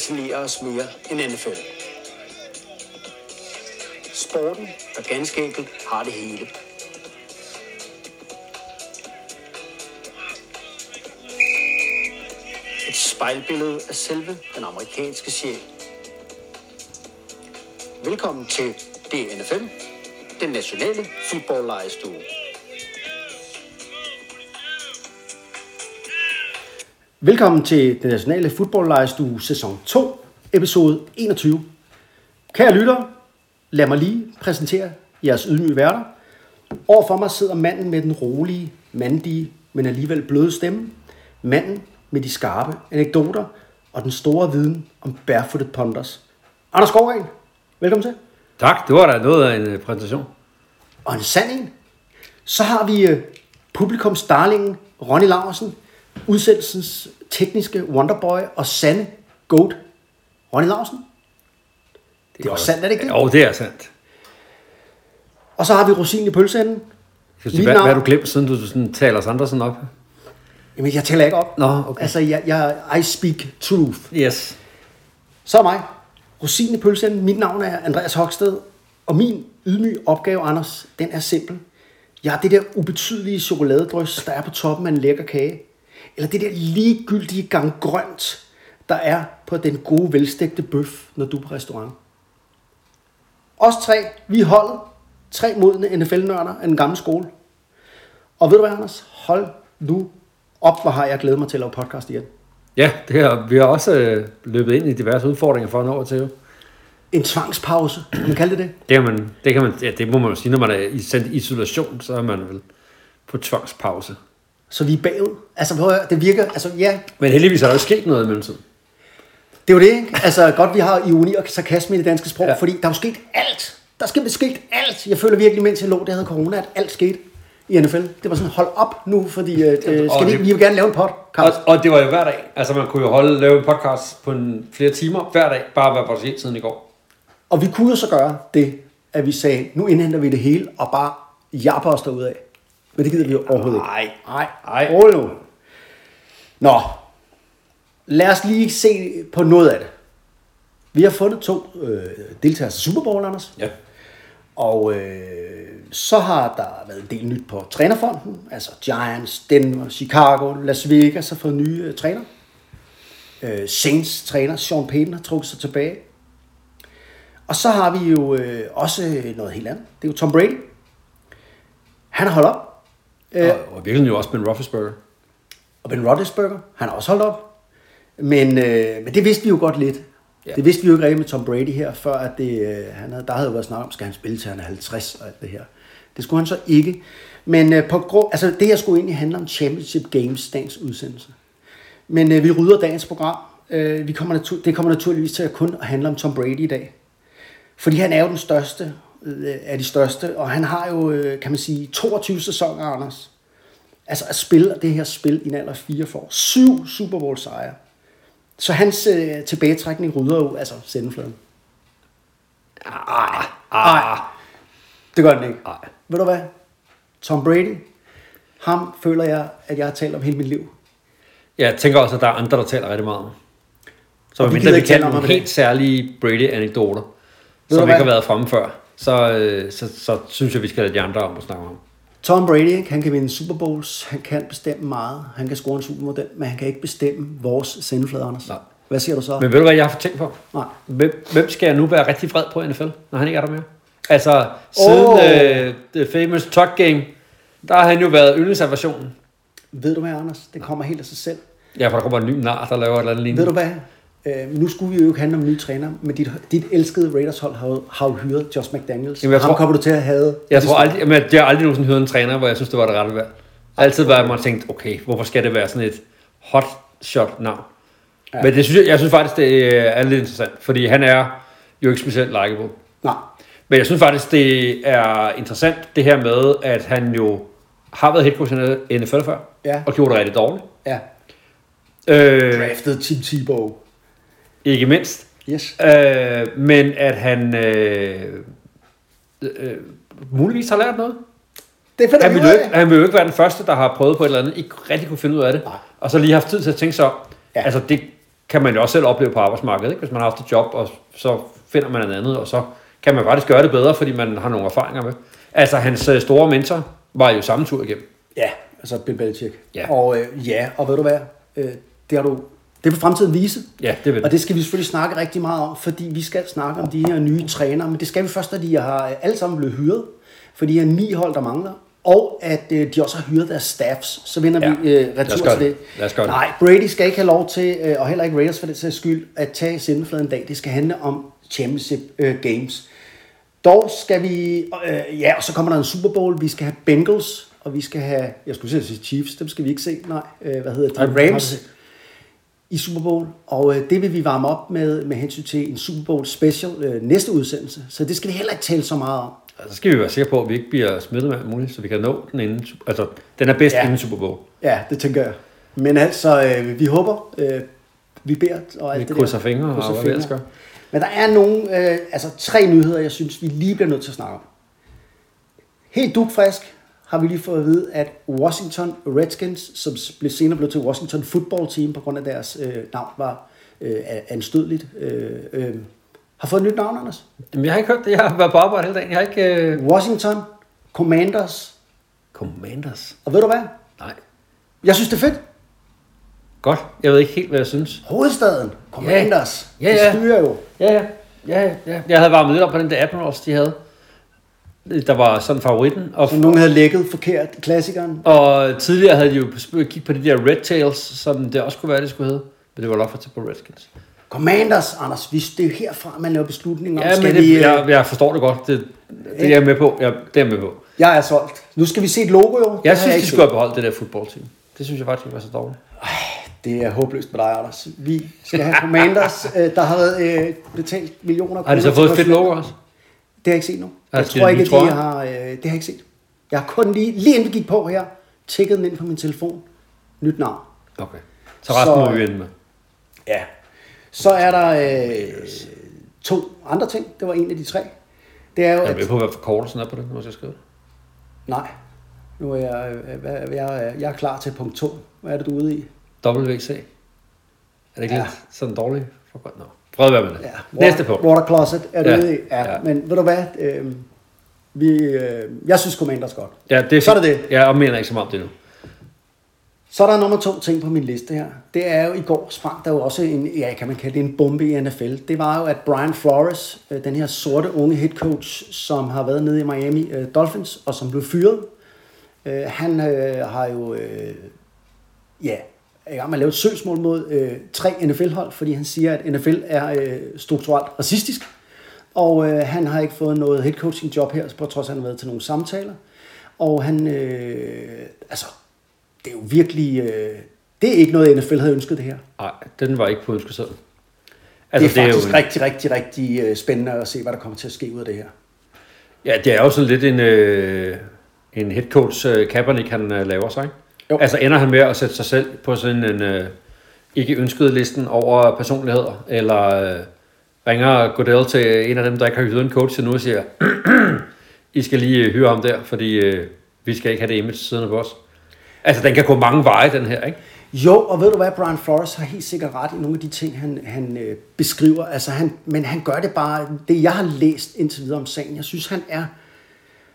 fascinerer os mere end NFL. Sporten, der ganske enkelt har det hele. Et spejlbillede af selve den amerikanske sjæl. Velkommen til DNFL, den nationale fodboldlejestue. Velkommen til den nationale fodboldlejestue sæson 2, episode 21. Kære lyttere, lad mig lige præsentere jeres ydmyge værter. Overfor mig sidder manden med den rolige, mandige, men alligevel bløde stemme. Manden med de skarpe anekdoter og den store viden om barefooted ponders. Anders Skovgren, velkommen til. Tak, det var da noget af en øh, præsentation. Og en sand en. Så har vi øh, publikums darlingen Ronny Laursen, udsendelsens tekniske wonderboy og sande goat Ronny Laursen. Det er også sandt, er det ikke det? Jo, det er sandt. Og så har vi rosinen i pølseenden. Hvad, hvad har du glemt, siden du sådan taler sådan op? Jamen, jeg tæller ikke op. Nå, okay. Altså, jeg, jeg, I speak truth. Yes. Så er mig. Rosinen i pølseenden. Mit navn er Andreas Hoksted. Og min ydmyge opgave, Anders, den er simpel. Jeg har det der ubetydelige chokoladedrys, der er på toppen af en lækker kage. Eller det der ligegyldige gang grønt, der er på den gode, velstegte bøf, når du er på restaurant. Os tre, vi er holdet. Tre modne NFL-nørder af den gamle skole. Og ved du hvad, Anders? Hold nu op, hvor har jeg glædet mig til at lave podcast igen. Ja, det her, vi har også øh, løbet ind i diverse udfordringer for at nå til. En tvangspause, kan man kalde det det? Det, kan man, det, kan man, ja, det må man jo sige, når man er i sendt i isolation, så er man vel på tvangspause. Så vi er bagud. Altså, prøv at høre, det virker, altså ja, Men heldigvis er der jo sket noget i mellemtiden. det er jo det, ikke? Altså, godt vi har ironi og sarkasme i det danske sprog, ja. Fordi der er jo sket alt. Der skal sket alt. Jeg føler virkelig, mens jeg lå, der havde corona, at alt skete i NFL. Det var sådan, hold op nu, fordi øh, skal og vi, det- vi vil gerne lave en Og, podcast. og det var jo hver dag. Altså man kunne jo holde, lave en podcast på en, flere timer hver dag, bare hvad var sket siden i går. Og vi kunne jo så gøre det, at vi sagde, nu indhenter vi det hele, og bare japper os derud af. Men det gider vi jo overhovedet ikke. Nej, Nej, nej. Rolig nu. Nå, lad os lige se på noget af det. Vi har fundet to øh, deltagere til Super Bowl, Anders. Ja. Og øh, så har der været en del nyt på trænerfronten. Altså Giants, Denver, Chicago, Las Vegas har fået nye øh, træner. Øh, Saints træner Sean Payton har trukket sig tilbage. Og så har vi jo øh, også noget helt andet. Det er jo Tom Brady. Han har holdt op. Øh, Og, og virkelig jo også Ben Roethlisberger. og Ben Roethlisberger, han har også holdt op. Men, øh, men det vidste vi jo godt lidt. Ja. Det vidste vi jo ikke rigtig med Tom Brady her, før at det, øh, han havde, der havde jo været snak om, skal han spille til han er 50 og alt det her. Det skulle han så ikke. Men øh, på grund, altså det her skulle egentlig handle om Championship Games, dagens udsendelse. Men øh, vi rydder dagens program. Øh, vi kommer natur, det kommer naturligvis til at kun at handle om Tom Brady i dag. Fordi han er jo den største af de største, og han har jo, øh, kan man sige, 22 sæsoner, Anders. Altså at spille det her spil i en alder af 4 for syv Super Bowl sejre. Så hans øh, tilbagetrækning rydder jo altså sendefladen. Ah, Ej, det gør den ikke. Ej. Ved du hvad? Tom Brady, ham føler jeg, at jeg har talt om hele mit liv. Jeg tænker også, at der er andre, der taler rigtig meget om. Så vi mindre vi kan om nogle helt særlige Brady-anekdoter, som ikke har været fremme før, så, øh, så, så synes jeg, vi skal lade de andre om at snakke om. Tom Brady, han kan vinde Super Bowls, han kan bestemme meget, han kan score en supermodel, men han kan ikke bestemme vores sendeflade, Anders. Nej. Hvad siger du så? Men ved du, hvad jeg har tænkt på? Nej. Hvem, hvem skal jeg nu være rigtig vred på i NFL, når han ikke er der mere? Altså, siden oh. uh, The Famous Tuck Game, der har han jo været yndlingsaversionen. Ved du hvad, Anders? Det kommer helt af sig selv. Ja, for der kommer en ny nar, der laver et eller andet lignende. Ved du hvad? Øh, nu skulle vi jo ikke handle om nye træner, men dit, dit elskede Raiders-hold har, jo- har jo hyret Josh McDaniels. Jamen, jeg Ham tror- kommer du til at have. Jeg tror aldrig, jamen, jeg har aldrig nogensinde hørt en træner, hvor jeg synes, det var det rette værd. Altid var man tænkt, okay, hvorfor skal det være sådan et hot shot navn? Ja. Men det synes jeg, jeg synes faktisk, det er lidt interessant, fordi han er jo ikke specielt likeable. Nej, Men jeg synes faktisk, det er interessant, det her med, at han jo har været head coach i NFL før, Ja. og gjort det rigtig dårligt. ja. Øh, Drafted Tim Tebow. Ikke mindst. Yes. Øh, men at han øh, øh, muligvis har lært noget. Det finder Han vi vil, jo ikke, han vil jo ikke være den første, der har prøvet på et eller andet, ikke rigtig kunne finde ud af det, Nej. og så lige haft tid til at tænke sig om. Ja. Altså, det, kan man jo også selv opleve på arbejdsmarkedet, ikke? hvis man har haft et job, og så finder man et andet, og så kan man faktisk gøre det bedre, fordi man har nogle erfaringer med. Altså, hans øh, store mentor var jo samme tur igennem. Ja, altså Bill Belichick. Ja. Og øh, ja, og ved du hvad? Øh, det har du det vil fremtiden vise. Ja, det vil Og det skal vi selvfølgelig snakke rigtig meget om, fordi vi skal snakke om de her nye trænere, men det skal vi først, at de har øh, alle sammen blevet hyret, for de her ni hold, der mangler, og at øh, de også har hyret deres staffs. Så vender Ja. vi øh, retur til det. Nej, Brady skal ikke have lov til, øh, og heller ikke Raiders for det sags skyld, at tage sendefladen en dag. Det skal handle om championship øh, games. Dog skal vi, øh, ja, og så kommer der en Super Bowl. Vi skal have Bengals, og vi skal have, jeg skulle sige Chiefs, dem skal vi ikke se, nej, øh, hvad hedder det? Rams. I Super Bowl, og øh, det vil vi varme op med med hensyn til en Super Bowl special øh, næste udsendelse. Så det skal vi heller ikke tale så meget om. Så skal vi være sikre på, at vi ikke bliver smittet med muligt, så vi kan nå den inden, altså, den er bedst Ja. inden Super Bowl. Ja, det tænker jeg. Men altså, øh, vi håber, øh, vi beder og alt Vi det krydser der. fingre og Krydser hvad vi gør. Men der er nogle, øh, altså tre nyheder, jeg synes, vi lige bliver nødt til at snakke om. Helt dugfrisk har vi lige fået at vide, at Washington Redskins, som blev senere blev til Washington Football Team på grund af deres øh, navn var øh, anstødeligt, øh, øh, har fået et nyt navn, Anders. Jamen, jeg har ikke hørt det. Jeg har været på arbejde hele dagen. Jeg har ikke... Øh... Washington Commanders. Commanders. Og ved du hvad? Nej. Jeg synes, det er fedt. Godt. Jeg ved ikke helt, hvad jeg synes. Hovedstaden. Commanders. Ja, ja. Det styrer jo. Ja, ja. ja, ja. Jeg havde varmet lidt op på den der Admirals, de havde. Der var sådan favoritten. Og, Som nogen havde lækket forkert. Klassikeren. og tidligere havde de jo kigget på de der Red Tails, som det også kunne være, det skulle hedde. Men det var loffer til på Redskins. Commanders, Anders. Vi, det er jo herfra, man laver beslutninger om. Ja, skal men det, vi, øh, jeg, jeg forstår det godt. Det, det er jeg med på. Jeg, det er jeg med på. Jeg er solgt. Nu skal vi se et logo, jo. Det Jeg har synes, de ikke skulle have beholdt det der fodboldteam. Det synes jeg faktisk ikke var så dårligt. Det er håbløst med dig, Anders. Vi skal have Commanders, øh, der har været øh, betalt millioner Har de så kroner fået et fedt logo også? Det har jeg ikke set nu. Jeg de tror ikke, at de har... Øh, det har jeg ikke set. Jeg har kun lige, lige inden vi gik på her, tjekket den ind på min telefon. Nyt navn. Okay. Så resten Så- må vi vende med. Ja. Så er der øh, to andre ting. Det var en af de tre. Det er jo, Jeg er at, på, hvad forkortelsen er på det, når jeg skal skrive. Nej. Nu er jeg, øh, hvad- jeg, er- jeg er klar til punkt to. Hvad er det, du er ude i? WC. Er det ikke Ja. lidt sådan dårligt? For Nå. At være med det. Ja, Ja. Næste punkt. Water Closet er du Ja, ude i. Ja, ja. Men ved du hvad? Øh, vi, øh, jeg synes Commanders godt. Ja, det er Så er det det. Jeg og mener ikke så meget om det nu. Så er der nummer to ting på min liste her. Det er jo i går sprang der jo også en, ja, kan man kalde det en bombe i NFL. Det var jo, at Brian Flores, øh, den her sorte unge head coach, som har været nede i Miami øh, Dolphins, og som blev fyret, øh, han har jo, ja, er i gang med at lave et søgsmål mod øh, tre NFL-hold, fordi han siger, at NFL er øh, strukturelt racistisk. Og øh, han har ikke fået noget head coaching job her, på trods af, at han har været til nogle samtaler. Og han, øh, altså, det er jo virkelig, øh, det er ikke noget, NFL havde ønsket det her. Nej, den var ikke på ønskesedlen. Altså, det er faktisk jo det en, rigtig, rigtig, rigtig øh, spændende at se, hvad der kommer til at ske ud af det her. Ja, det er jo sådan lidt en, øh, en head coach, øh, Kaepernick, han øh, laver sig, ikke? Jo. Altså ender han med at sætte sig selv på sådan en øh, ikke ønsket listen over personligheder, eller øh, ringer Goodell til en af dem, der ikke har hyret en coach til nu og siger, I skal lige øh, hyre ham der, fordi øh, vi skal ikke have det image siddende på os. Altså, den kan gå mange veje, den her, ikke? Jo, og ved du hvad, Brian Flores har helt sikkert ret i nogle af de ting, han, han øh, beskriver. Altså, han, men han gør det bare, det jeg har læst indtil videre om sagen, jeg synes, han er,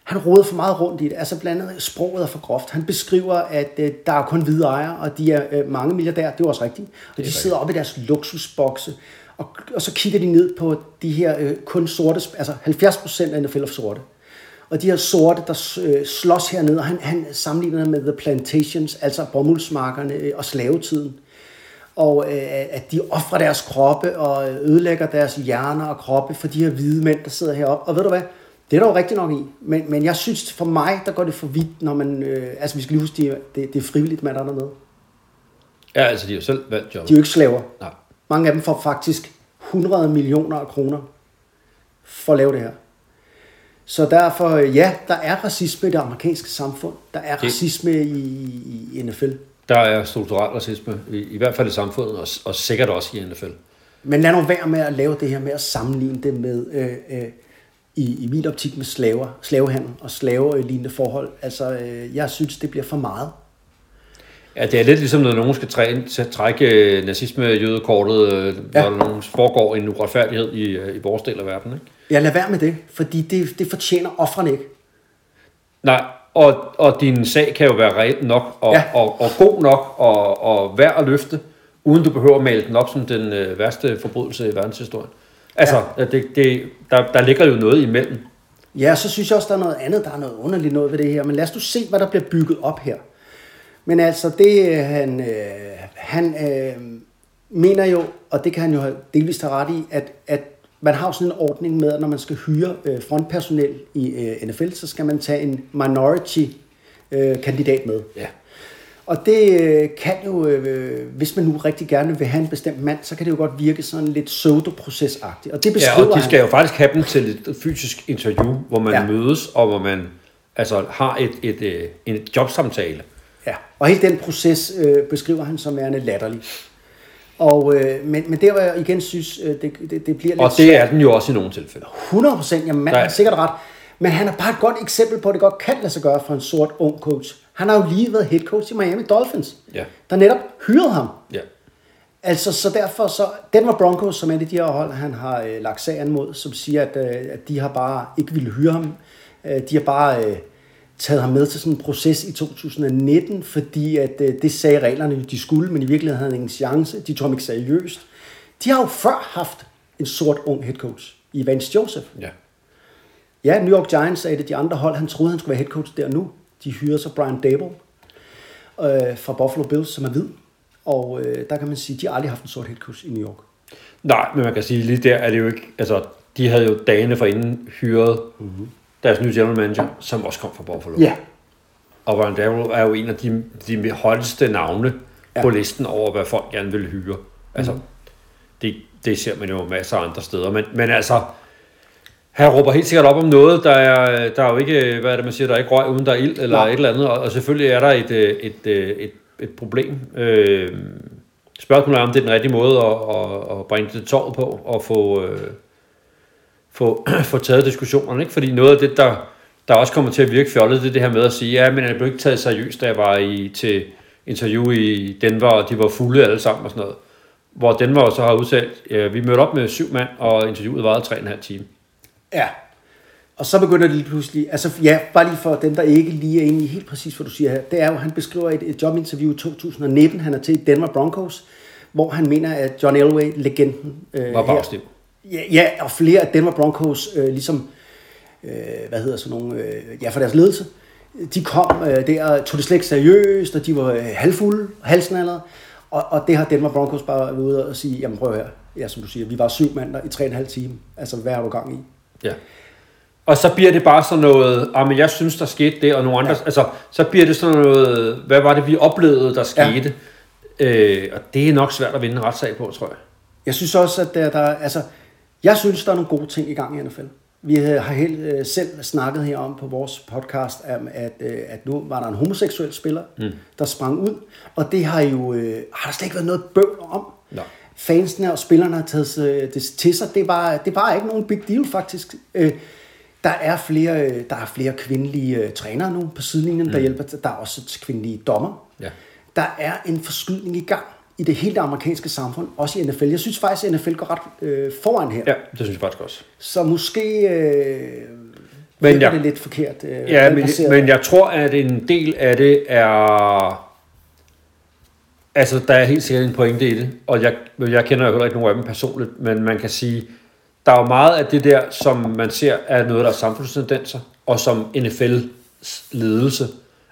han råder for meget rundt i det. Altså blandt andet sproget er for groft. Han beskriver, at øh, der er kun hvide ejere, og de er øh, mange milliardærer. Det er også rigtigt. Og de rigtigt. sidder oppe i deres luksusbokse, og, og så kigger de ned på de her øh, kun sorte, altså 70 procent af NFL er sorte. Og de her sorte, der øh, slås hernede, og han, han sammenligner det med The Plantations, altså bomuldsmarkerne øh, og slavetiden. Og øh, at de offrer deres kroppe og ødelægger deres hjerner og kroppe for de her hvide mænd, der sidder heroppe. Og ved du hvad? Det er der jo rigtigt nok i. Men, men jeg synes, for mig, der går det for vidt, når man... Øh, altså, vi skal lige huske, det, det, det er frivilligt, man er dernede. Ja, altså, de har jo selv valgt jobbet. De er jo ikke slaver. Nej. Mange af dem får faktisk 100 millioner af kroner for at lave det her. Så derfor, øh, ja, der er racisme i det amerikanske samfund. Der er Det- racisme i, i NFL. Der er strukturel racisme, i, i hvert fald i samfundet, og, og sikkert også i NFL. Men lad nu være med at lave det her med at sammenligne det med, øh, øh, i, i min optik med slaver, slavehandel og slavelignende forhold. Altså, øh, jeg synes, det bliver for meget. Ja, det er lidt ligesom, når nogen skal træ, trække øh, nazisme-jødekortet, øh, Ja. når nogen foregår en uretfærdighed i, øh, i vores del af verden. Ikke? Ja, lad være med det, fordi det, det fortjener offrene ikke. Nej, og, og din sag kan jo være reelt nok, og, ja. og, og god nok, og, og værd at løfte, uden du behøver at male den op som den øh, værste forbrydelse i verdenshistorien. Altså, ja. det, det, der, der ligger jo noget imellem. Ja, så synes jeg også, der er noget andet, der er noget underligt noget ved det her. Men lad os nu se, hvad der bliver bygget op her. Men altså, det øh, han, øh, han øh, mener jo, og det kan han jo delvist have ret i, at, at man har jo sådan en ordning med, at når man skal hyre øh, frontpersonel i øh, NFL, så skal man tage en minority øh, kandidat med. Ja. Og det øh, kan jo, øh, hvis man nu rigtig gerne vil have en bestemt mand, så kan det jo godt virke sådan lidt pseudoprocesagtigt. Og det Ja, beskriver og de skal han. jo faktisk have dem til et fysisk interview, hvor man Ja. ja. mødes, og hvor man altså, har et, et, et, et jobsamtale. Ja, og hele den proces øh, beskriver han som værende latterlig. Og, øh, men, men der hvor jeg igen synes, øh, det, det, det bliver lidt Og det er den jo også i nogle tilfælde. 100 procent, jamen manden har er- sikkert ret. Men han er bare et godt eksempel på, at det godt kan lade sig gøre for en sort ung coach. Han har jo lige været head coach i Miami Dolphins, Ja. der netop hyrede ham. Ja. Altså, så derfor så, Denver Broncos, som er det de her hold, han har øh, lagt sagen mod, som siger, at, øh, at de har bare ikke ville hyre ham. Øh, de har bare øh, taget ham med til sådan en proces i 2019, fordi at øh, det sagde reglerne, de skulle, men i virkeligheden havde han ingen chance. De tog ham ikke seriøst. De har jo før haft en sort ung head coach i Vance Joseph. ja. Ja, New York Giants er et af de andre hold, han troede, han skulle være head coach der nu. De hyrer så Brian Dable øh, fra Buffalo Bills, som er hvid. Og øh, der kan man sige, at de har aldrig haft en sort head coach i New York. Nej, men man kan sige, lige der er det jo ikke... Altså, de havde jo dagene forinden hyret mm-hmm. deres nye general manager, som også kom fra Buffalo. Ja, Og Brian Darrell er jo en af de, de højeste navne Ja. på listen over, hvad folk gerne vil hyre. Altså, mm. det, det ser man jo masser af andre steder. Men, men altså, han råber helt sikkert op om noget. Der er, der er jo ikke, hvad er det, man siger, der er ikke røg, uden der er ild, eller Nej. et eller andet. Og, og selvfølgelig er der et, øh, et, et, et, et problem. Øh, spørgsmålet er, om det er den rigtige måde at, at, at bringe det torvet på, og få, øh, få, få taget diskussionerne. Ikke? Fordi noget af det, der, der også kommer til at virke fjollet, det er det her med at sige, ja, men jeg blev ikke taget seriøst, da jeg var i, til interview i Denver, og de var fulde alle sammen og sådan noget. Hvor Denver så har udtalt, ja, vi mødte op med syv mand, og interviewet varede tre og en halv time. Ja. Og så begynder det lige pludselig, altså ja, bare lige for dem, der ikke lige er inde i helt præcis, hvad du siger her, det er jo, han beskriver et, et jobinterview i 2019, han er til i Denver Broncos, hvor han mener, at John Elway, legenden, øh, Var bagstiv. Ja, ja, og flere af Denver Broncos, øh, ligesom, øh, hvad hedder sådan nogle, øh, ja, for deres ledelse, de kom øh, der og tog det slet ikke seriøst, og de var øh, halvfulde, halsnallede, og, og det har Denver Broncos bare været ude og sige, jamen prøv her, ja, som du siger, vi var syv mand der i tre og en halv time, altså hvad har du gang i? Ja. Og så bliver det bare sådan noget, ah, men jeg synes, der skete det, og nogle andre, ja. altså, så bliver det sådan noget, hvad var det, vi oplevede, der skete? Ja. Øh, og det er nok svært at vinde en retssag på, tror jeg. Jeg synes også, at der, der altså, jeg synes, der er nogle gode ting i gang i NFL. Vi øh, har helt øh, selv snakket her om på vores podcast, om, at, øh, at nu var der en homoseksuel spiller, mm. der sprang ud, og det har jo har der slet ikke været noget bøvl om. Nej. Fansene og spillerne har taget øh, det til sig. Det var, det var ikke nogen big deal, faktisk. Øh, der er flere, øh, der er flere kvindelige trænere nu på sidelinjen, mm. der hjælper. Der er også kvindelige dommer. Ja. Der er en forskydning i gang i det hele amerikanske samfund, også i NFL. Jeg synes faktisk, at NFL går ret øh, foran her. Ja, det synes jeg faktisk også. Så måske øh, Men jeg- det lidt forkert. Øh, Ja, men, men jeg tror, at en del af det er... Altså, der er helt sikkert en pointe i det, og jeg, jeg kender jo heller ikke nogen af dem personligt, men man kan sige, der er jo meget af det der, som man ser er noget, der er samfundstendenser, og som NFL's ledelse,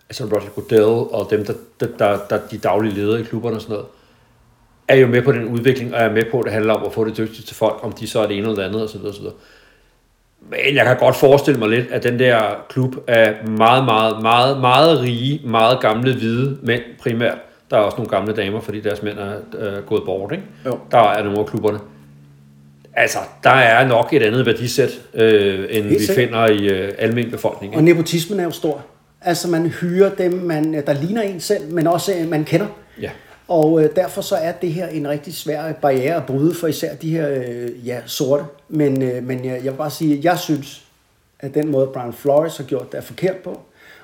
altså Roger Goodell og dem, der, der, der, der de daglige ledere i klubberne og sådan noget, er jo med på den udvikling, og er med på, at det handler om at få det dygtige til folk, om de så er det ene eller det andet osv. osv. Men jeg kan godt forestille mig lidt, at den der klub er meget, meget, meget, meget rige, meget gamle, hvide mænd primært. Der er også nogle gamle damer, fordi deres mænd er øh, gået bort. Ikke? Jo. Der er nogle af klubberne. Altså, der er nok et andet værdisæt, øh, end vi sikkert. finder i øh, almen befolkning. Og Ikke? nepotismen er jo stor. Altså man hyrer dem, man, der ligner en selv, men også øh, man kender. Ja. Og øh, derfor så er det her en rigtig svær barriere at bryde for især de her øh, ja, sorte. Men, øh, men jeg, jeg vil bare sige, at jeg synes, at den måde Brian Flores har gjort det er forkert på.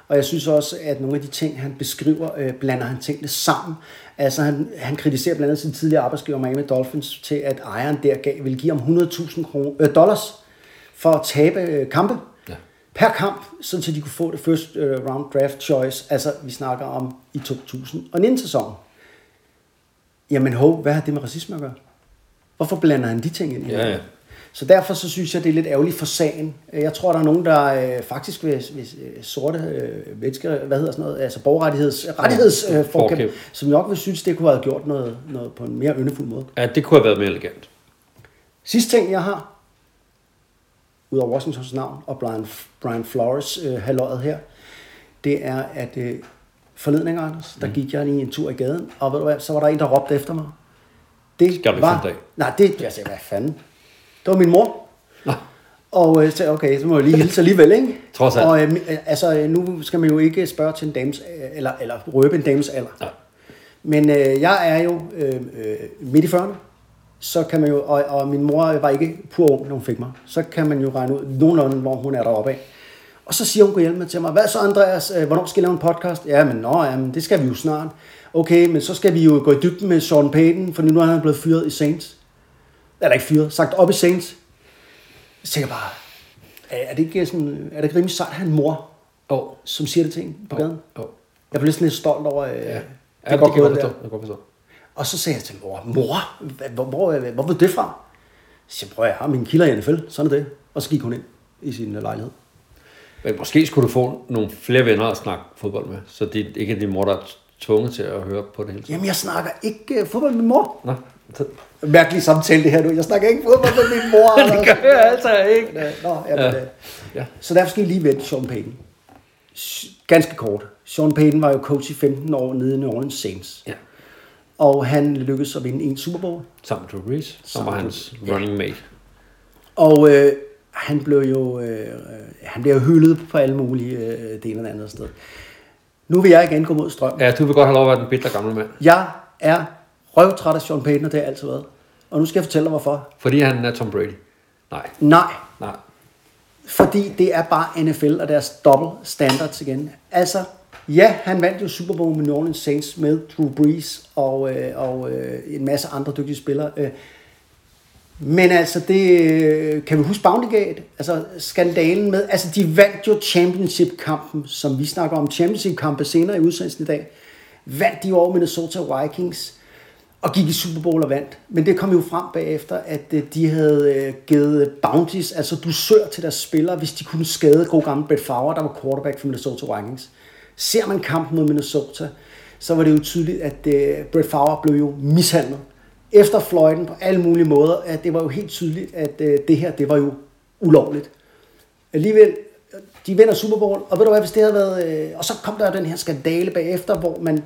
Og jeg synes også, at nogle af de ting, han beskriver, øh, blander han tingene sammen. Altså han, han kritiserer blandt andet sin tidligere arbejdsgiver Miami Dolphins til, at ejeren der gav, vil give ham 100.000 kroner, øh, dollars for at tabe øh, kampe Ja. per kamp, sådan så de kunne få det first øh, round draft choice. Altså, vi snakker om i 2019-sæsonen. Jamen, hov, hvad har det med racisme at gøre? Hvorfor blander han de ting ind i Ja, ja. Så derfor så synes jeg, det er lidt ærgerligt for sagen. Jeg tror, der er nogen, der øh, faktisk vil, vil øh, sorte øh, mennesker, hvad hedder sådan noget, altså borgerrettigheds, rettighedsforkæmper, øh, som nok vil synes, det kunne have gjort noget, noget på en mere yndefuld måde. Ja, det kunne have været mere elegant. Sidste ting, jeg har, ud over Washingtons navn og Brian, Brian Flores øh, halvøjet her, det er, at øh, forleden, ikke, Anders, der gik jeg lige en tur i gaden, og ved du hvad, så var der en, der råbte efter mig. Det Skal var, Nej, det, jeg sagde, hvad fanden? Det var min mor. Nå. Og øh, så okay, så må jeg lige hilse alligevel, ikke? Trods alt. Og øh, øh, altså, øh, nu skal man jo ikke spørge til en dames, øh, eller, eller røbe en dames alder. Nej. Men øh, jeg er jo øh, midt i 40'erne, så kan man jo, og, og min mor var ikke pur ung, når hun fik mig, så kan man jo regne ud nogenlunde, hvor hun er deroppe af. Og så siger hun gå hjælpe til mig, hvad så Andreas, øh, hvornår skal jeg lave en podcast? Ja, men nå, jamen, det skal vi jo snart. Okay, men så skal vi jo gå i dybden med Sean Payton, for nu er han blevet fyret i Saints. Eller ikke fyret, sagt op i Saints. Så tænker jeg bare, er det ikke, sådan, er det ikke rimelig sejt at have en mor, Oh. som siger det til en på gaden? Oh. Jeg blev sådan lidt stolt over, øh, Ja. det Ja, det godt kan jeg forstå. Jeg kan forstå. Og så sagde jeg til mor, mor, hvor, hvor, hvor, hvor ved det fra? Så jeg, prøv jeg har mine kilder i NFL, sådan er det. Og så gik hun ind i sin øh, lejlighed. Men måske skulle du få nogle flere venner at snakke fodbold med, så det ikke er din mor, der er tvunget til at høre på det hele tiden. Jamen, jeg snakker ikke fodbold med mor. Nå, så... Mærkelig samtale det her nu. Jeg snakker ikke fodbold med min mor. det gør jeg altså ikke. Men, øh, Nå, Ja. ja. Ja. Så derfor skal I lige vente Sean Payton. Ganske kort. Sean Payton var jo coach i 15 år nede i New Orleans Saints. Ja. Og han lykkedes at vinde en Super Bowl. Sammen med Drew Brees, som var hans running mate. Og øh, han blev jo øh, øh, han blev hyldet på alle mulige øh, det ene det andet sted. Nu vil jeg igen gå mod strøm. Ja, du vil godt have lov at være den bitre gamle mand. Jeg er røvtræt af Sean Payton, og det har jeg altid været. Og nu skal jeg fortælle dig, hvorfor. Fordi han er Tom Brady. Nej, Nej, nej. fordi det er bare NFL og deres double standards igen. Altså, ja, han vandt jo Super Bowl med New Orleans Saints med Drew Brees og, øh, og øh, en masse andre dygtige spillere. Øh, men altså, det øh, kan vi huske Bountygate, altså skandalen med, altså de vandt jo championship-kampen, som vi snakker om championship-kampe senere i udsendelsen i dag, vandt de over Minnesota Vikings, og gik i Super Bowl og vandt. Men det kom jo frem bagefter, at øh, de havde øh, givet bounties, altså dusør til deres spillere, hvis de kunne skade god gamle Brett Favre, der var quarterback for Minnesota Vikings. Ser man kampen mod Minnesota, så var det jo tydeligt, at øh, Brett Favre blev jo mishandlet. Efter fløjten på alle mulige måder, at det var jo helt tydeligt, at det her, det var jo ulovligt. Alligevel, de vinder Super Bowl, og ved du hvad, hvis det havde været... Og så kom der den her skandale bagefter, hvor man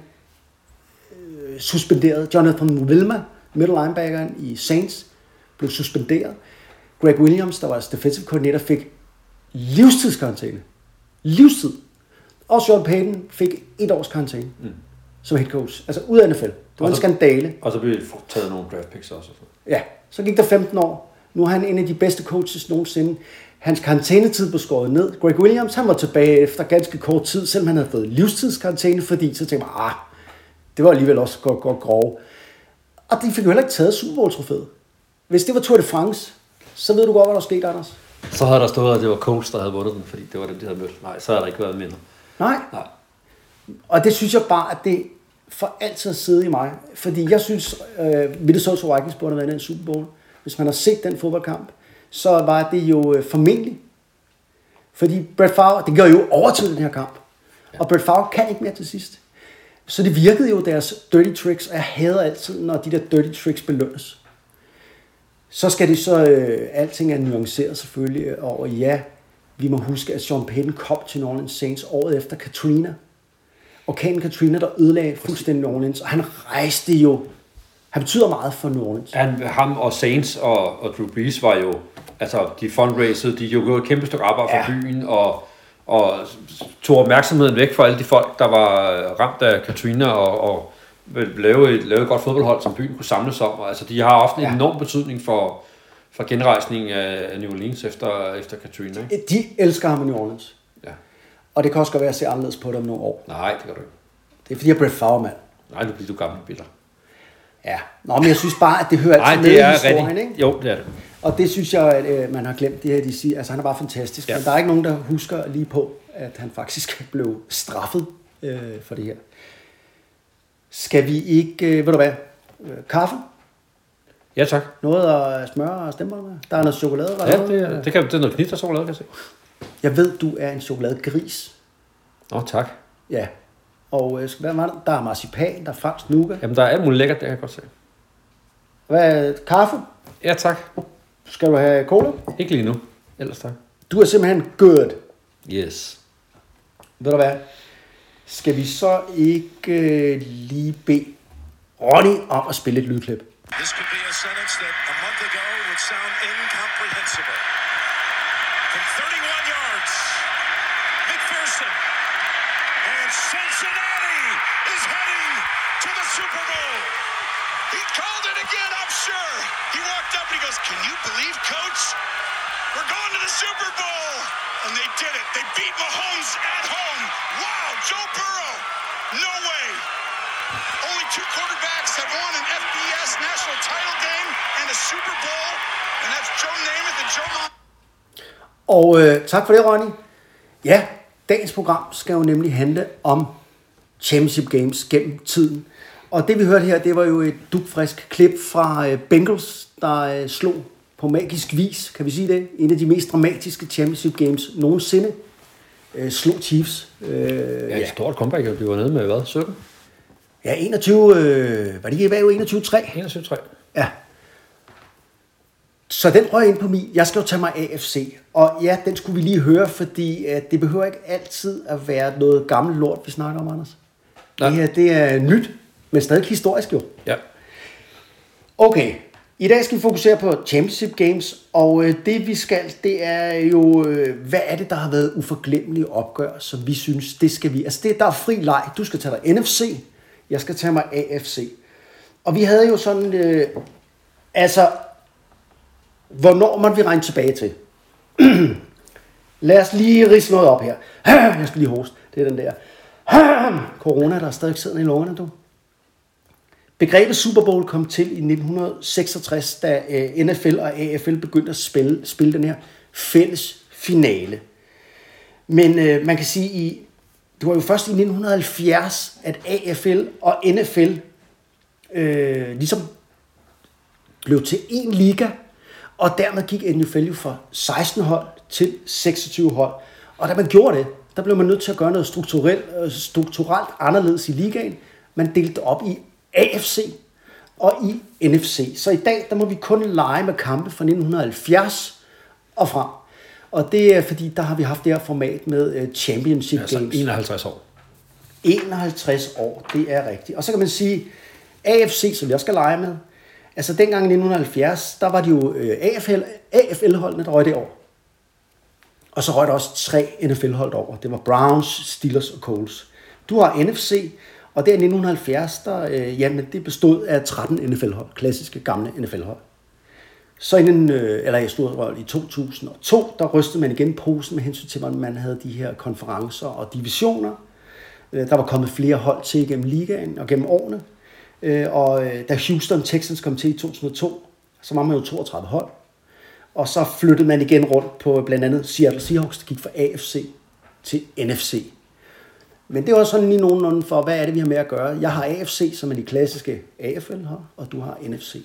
øh, suspenderede Jonathan Wilma, middle linebackeren i Saints, blev suspenderet. Greg Williams, der var deres defensive coordinator, fik livstidskarantæne. Livstid. Og Sean Payton fik et års karantæne mm. som head coach. Altså ud af NFL. Det var Og en så- skandale. Og så blev det taget nogle draft picks også. Ja, så gik der 15 år. Nu er han en af de bedste coaches nogensinde. Hans karantænetid blev skåret ned. Greg Williams, han var tilbage efter ganske kort tid, selvom han havde fået livstidskarantæne, fordi så tænkte man, ah, det var alligevel også godt, godt grove. Og de fik jo heller ikke taget Super Bowl-trofæet. Hvis det var Tour de France, så ved du godt, hvad der skete, Anders. Så havde der stået, at det var Coach, der havde vundet den, fordi det var dem, de havde mødt. Nej, så havde der ikke været mindre. Nej, Nej. Og det synes jeg bare, at det for altid sidde i mig. Fordi jeg synes, øh, Minnesota Vikings burde have været i en Super Bowl. Hvis man har set den fodboldkamp, så var det jo øh, formentlig. Fordi Brett Favre, det gør jo overtid den her kamp. Og Brett Favre kan ikke mere til sidst. Så det virkede jo deres dirty tricks, og jeg hader altid, når de der dirty tricks belønnes. Så skal det så, øh, alting er nuanceret selvfølgelig, og ja, vi må huske, at Sean Payton kom til New Orleans Saints året efter Katrina. Orkanen Katrina, der ødelagde fuldstændig New Orleans, og han rejste jo, han betyder meget for New Orleans. Han, ham og Saints og, og Drew Brees var jo, altså de fundraisede, de jo gjorde et kæmpe stykke arbejde for Ja. byen, og, og tog opmærksomheden væk fra alle de folk, der var ramt af Katrina, og, og lavede et, lavede et godt fodboldhold, som byen kunne samles om. Og, altså de har haft en Ja. enorm betydning for, for genrejsningen af New Orleans efter, efter Katrina. Ikke? De elsker ham i New Orleans. Ja. Og det kan også godt være, at ser anderledes på det om nogle år. Nej, det gør du ikke. Det er fordi, jeg er Brett Favre, mand. Nej, du bliver du gammel bitter. Ja. Nå, men jeg synes bare, at det hører Nej, altid med det i er historien, rigtigt. ikke? Jo, det er det. Og det synes jeg, at øh, man har glemt det her, de siger. Altså, han er bare fantastisk. Ja. Men der er ikke nogen, der husker lige på, at han faktisk blev straffet øh, for det her. Skal vi ikke, øh, ved du hvad, øh, kaffe? Ja, tak. Noget at smøre og stemme med? Der er noget chokolade? var der Ja, noget? det, det, kan, det er noget knitter chokolade, kan jeg se. Jeg ved, du er en chokoladegris. Nå, tak. Ja. Og øh, hvad var det? Der er marcipan, der er fransk nougat. Jamen, der er alt muligt lækkert, det kan jeg godt se. Hvad, kaffe? Ja, tak. Skal du have cola? Ikke lige nu. Ellers tak. Du er simpelthen good. Yes. Ved du hvad? Skal vi så ikke øh, lige bede Ronny om at spille et lydklip? This could be a sentence that Super Bowl. And they did it. They beat Mahomes at home. Wow, Joe Burrow. No way. Only two quarterbacks have won an FBS national title game and a Super Bowl, and that's Joe Namath and Joe Montana. Og øh, tak for det, Ronny. Ja, dagens program skal jo nemlig handle om Championship Games gennem tiden. Og det vi hørte her, det var jo et dugfrisk klip fra øh, Bengals, der øh, slog på magisk vis, kan vi sige det, en af de mest dramatiske Championship Games nogensinde. Øh, slog Chiefs. Øh, Ja, et stort comeback. Vi var nede med hvad? 17? ja, 21, øh, var det ikke hvad, 21-3? 21-3. Ja. Så den røg ind på min. Jeg skal jo tage mig AFC. Og ja, den skulle vi lige høre, fordi uh, det behøver ikke altid at være noget gammelt lort, vi snakker om, Anders. Nej. Det her, det er nyt, men stadig historisk jo. Ja. Okay, i dag skal vi fokusere på Championship Games, og øh, det vi skal, det er jo, øh, hvad er det, der har været uforglemmelige opgør, som vi synes, det skal vi. Altså, det, der er fri leg. Du skal tage dig NFC, jeg skal tage mig AFC. Og vi havde jo sådan, øh, altså, hvornår man vi regne tilbage til? Lad os lige rise noget op her. Jeg skal lige hoste. Det er den der. Corona, der er stadig siddende i lungerne, du. Begrebet Super Bowl kom til i 1966, da øh, NFL og AFL begyndte at spille, spille den her fælles finale. Men øh, man kan sige, i det var jo først i 1970, at AFL og NFL øh, ligesom blev til én liga, og dermed gik NFL jo fra 16 hold til 26 hold. Og da man gjorde det, der blev man nødt til at gøre noget strukturelt, øh, strukturelt anderledes i ligaen. Man delte op i AFC og i NFC. Så i dag, der må vi kun lege med kampe fra 1970 og frem. Og det er fordi, der har vi haft det her format med øh, Championship Altså Games. 51 år. 51 år, det er rigtigt. Og så kan man sige, AFC, som jeg skal lege med, altså dengang i 1970, der var det jo øh, AFL, AFL-holdene, der røg det over. Og så røg der også tre NFL-hold over. Det var Browns, Steelers og Colts. Du har NFC, og der i 1970, der, øh, jamen, det bestod af 13 NFL-hold, klassiske gamle NFL-hold. Så inden, øh, eller i stor i 2002, der rystede man igen posen med hensyn til, hvordan man havde de her konferencer og divisioner. Øh, Der var kommet flere hold til gennem ligaen og gennem årene. Øh, Og øh, da Houston Texans kom til i 2002, så var man jo 32 hold. Og så flyttede man igen rundt på øh, blandt andet Seattle Seahawks, der gik fra AFC til NFC. Men det var sådan lige nogenlunde for, hvad er det, vi har med at gøre. Jeg har AFC, som er de klassiske AFL har, og du har NFC.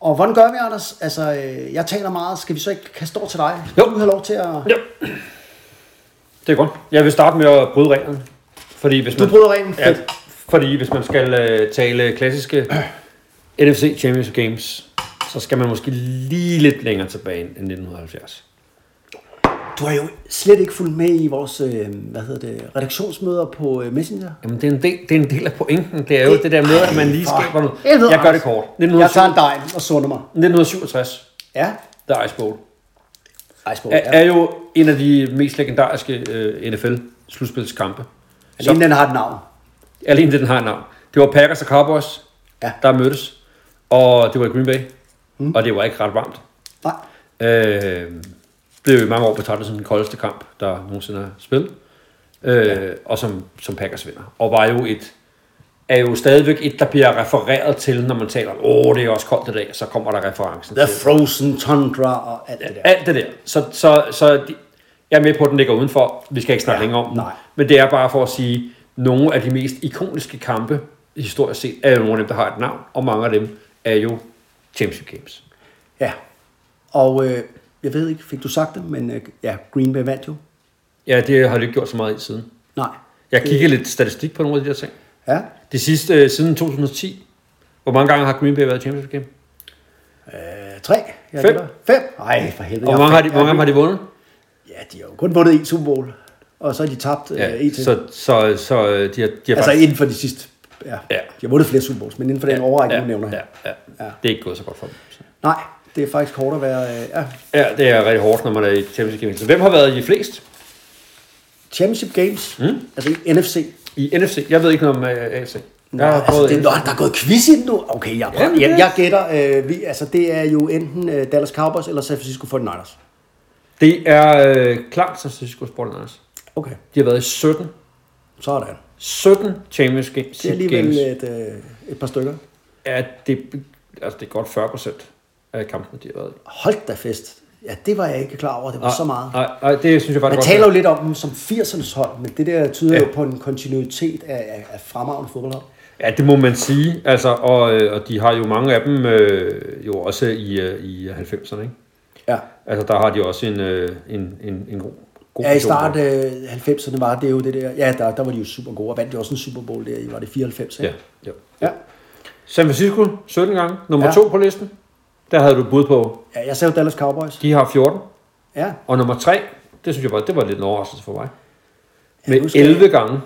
Og hvordan gør vi, Anders? Altså, øh, jeg taler meget. Skal vi så ikke kaste over til dig? Jo. Du har lov til at... Jo. Det er godt. Jeg vil starte med at bryde reglerne. Fordi hvis Du man, bryder reglen. Ja, fordi hvis man skal uh, tale klassiske NFC Championship Games, så skal man måske lige lidt længere tilbage end 1970. Du har jo slet ikke fulgt med i vores øh, hvad hedder det, redaktionsmøder på øh, Messenger. Jamen, det er, en del, det er en del af pointen. Det er jo det, det der med, at man lige skaber noget. helvede, Jeg gør det kort. Jeg 1907, tager en dej og sunder mig. 1967, Ja. der Ice Bowl, Icebowl, er, er jo en af de mest legendariske uh, NFL-slutspilskampe. Alene den har et navn. Alene den har et navn. Det var Packers og Cowboys, Ja. der mødtes. Og det var i Green Bay. Mm. Og det var ikke ret varmt. Nej. Øh, blev i mange år betragtet som den koldeste kamp, der nogensinde er spillet. øh, og som, som Packers vinder. Og var jo et, er jo stadigvæk et, der bliver refereret til, når man taler om, åh, det er også koldt i dag, så kommer der referencen The til Frozen Tundra og alt det der. alt det der. Så, så, så de, jeg er med på, at den ligger udenfor. Vi skal ikke snakke Ja, ja, længere om den. nej. Men det er bare for at sige, nogle af de mest ikoniske kampe, historisk set, er jo nogle af dem, der har et navn, og mange af dem er jo Championship Games. Ja. Og øh, jeg ved ikke, fik du sagt det, men øh, ja, Green Bay vandt jo. Ja, det har du ikke gjort så meget i siden. Nej. Jeg kiggede lidt statistik på nogle af de der ting. Ja. Det sidste, øh, siden 2010, hvor mange gange har Green Bay været i Championship Game? Øh, tre. Jeg Fem. Fem? Ej, for helvede. Og hvor mange har de, hvor mange har de vundet? Ja, de har jo kun vundet en Super Bowl. Og så har de tabt ja, Ja, en til. så, så, så øh, de har, de har altså inden for de sidste... Ja. ja. Ja. De har vundet flere Super Bowls, men inden for den overrække, ja, du nævner ja, ja, Ja. ja. Det er ikke gået så godt for dem. Så. Nej, det er faktisk hårdt at være... Øh, ja. Ja, det er rigtig hårdt, når man er i Championship Games. Så hvem har været i flest? Championship Games, mm. altså i NFC. I NFC. Jeg ved ikke noget om uh, AFC. Nå, Jeg har altså, det, nå, der er gået quiz i den nu. Okay, jeg, Ja, jeg, jeg gætter, øh, vi, altså det er jo enten øh, Dallas Cowboys eller San Francisco 49ers. Det er øh, klart San Francisco 49ers. Okay, De har været i 17. sådan. 17 Championship Games. Det er alligevel et, øh, et par stykker. Ja, det, altså, det er godt 40 procent af kampene, de har været i. Hold da fest. Ja, det var jeg ikke klar over, det var så meget. Nej, nej, det synes jeg Man faktisk taler jo lidt om dem som 80'ernes hold, men det der tyder Ja. jo på en kontinuitet af, af, af fremragende fodboldhold. Ja, det må man sige. Altså, og, øh, og de har jo mange af dem øh, jo også i, øh, i 90'erne. Ikke? Ja. Altså, der har de også en, øh, en, en, en god, god Ja, i start øh, 90'erne var det jo det der. Ja, der, der var de jo super gode, og vandt jo også en Super Bowl der i, var det 94, Ja, ikke? ja. Ja. San Francisco, 17 gange. Nummer Ja. ja. to på listen. Der havde du bud på. ja. jeg sagde Dallas Cowboys. De har 14. Ja. Og nummer tre, det synes jeg bare, det var lidt en overraskelse for mig. Med nu skal 11 gange.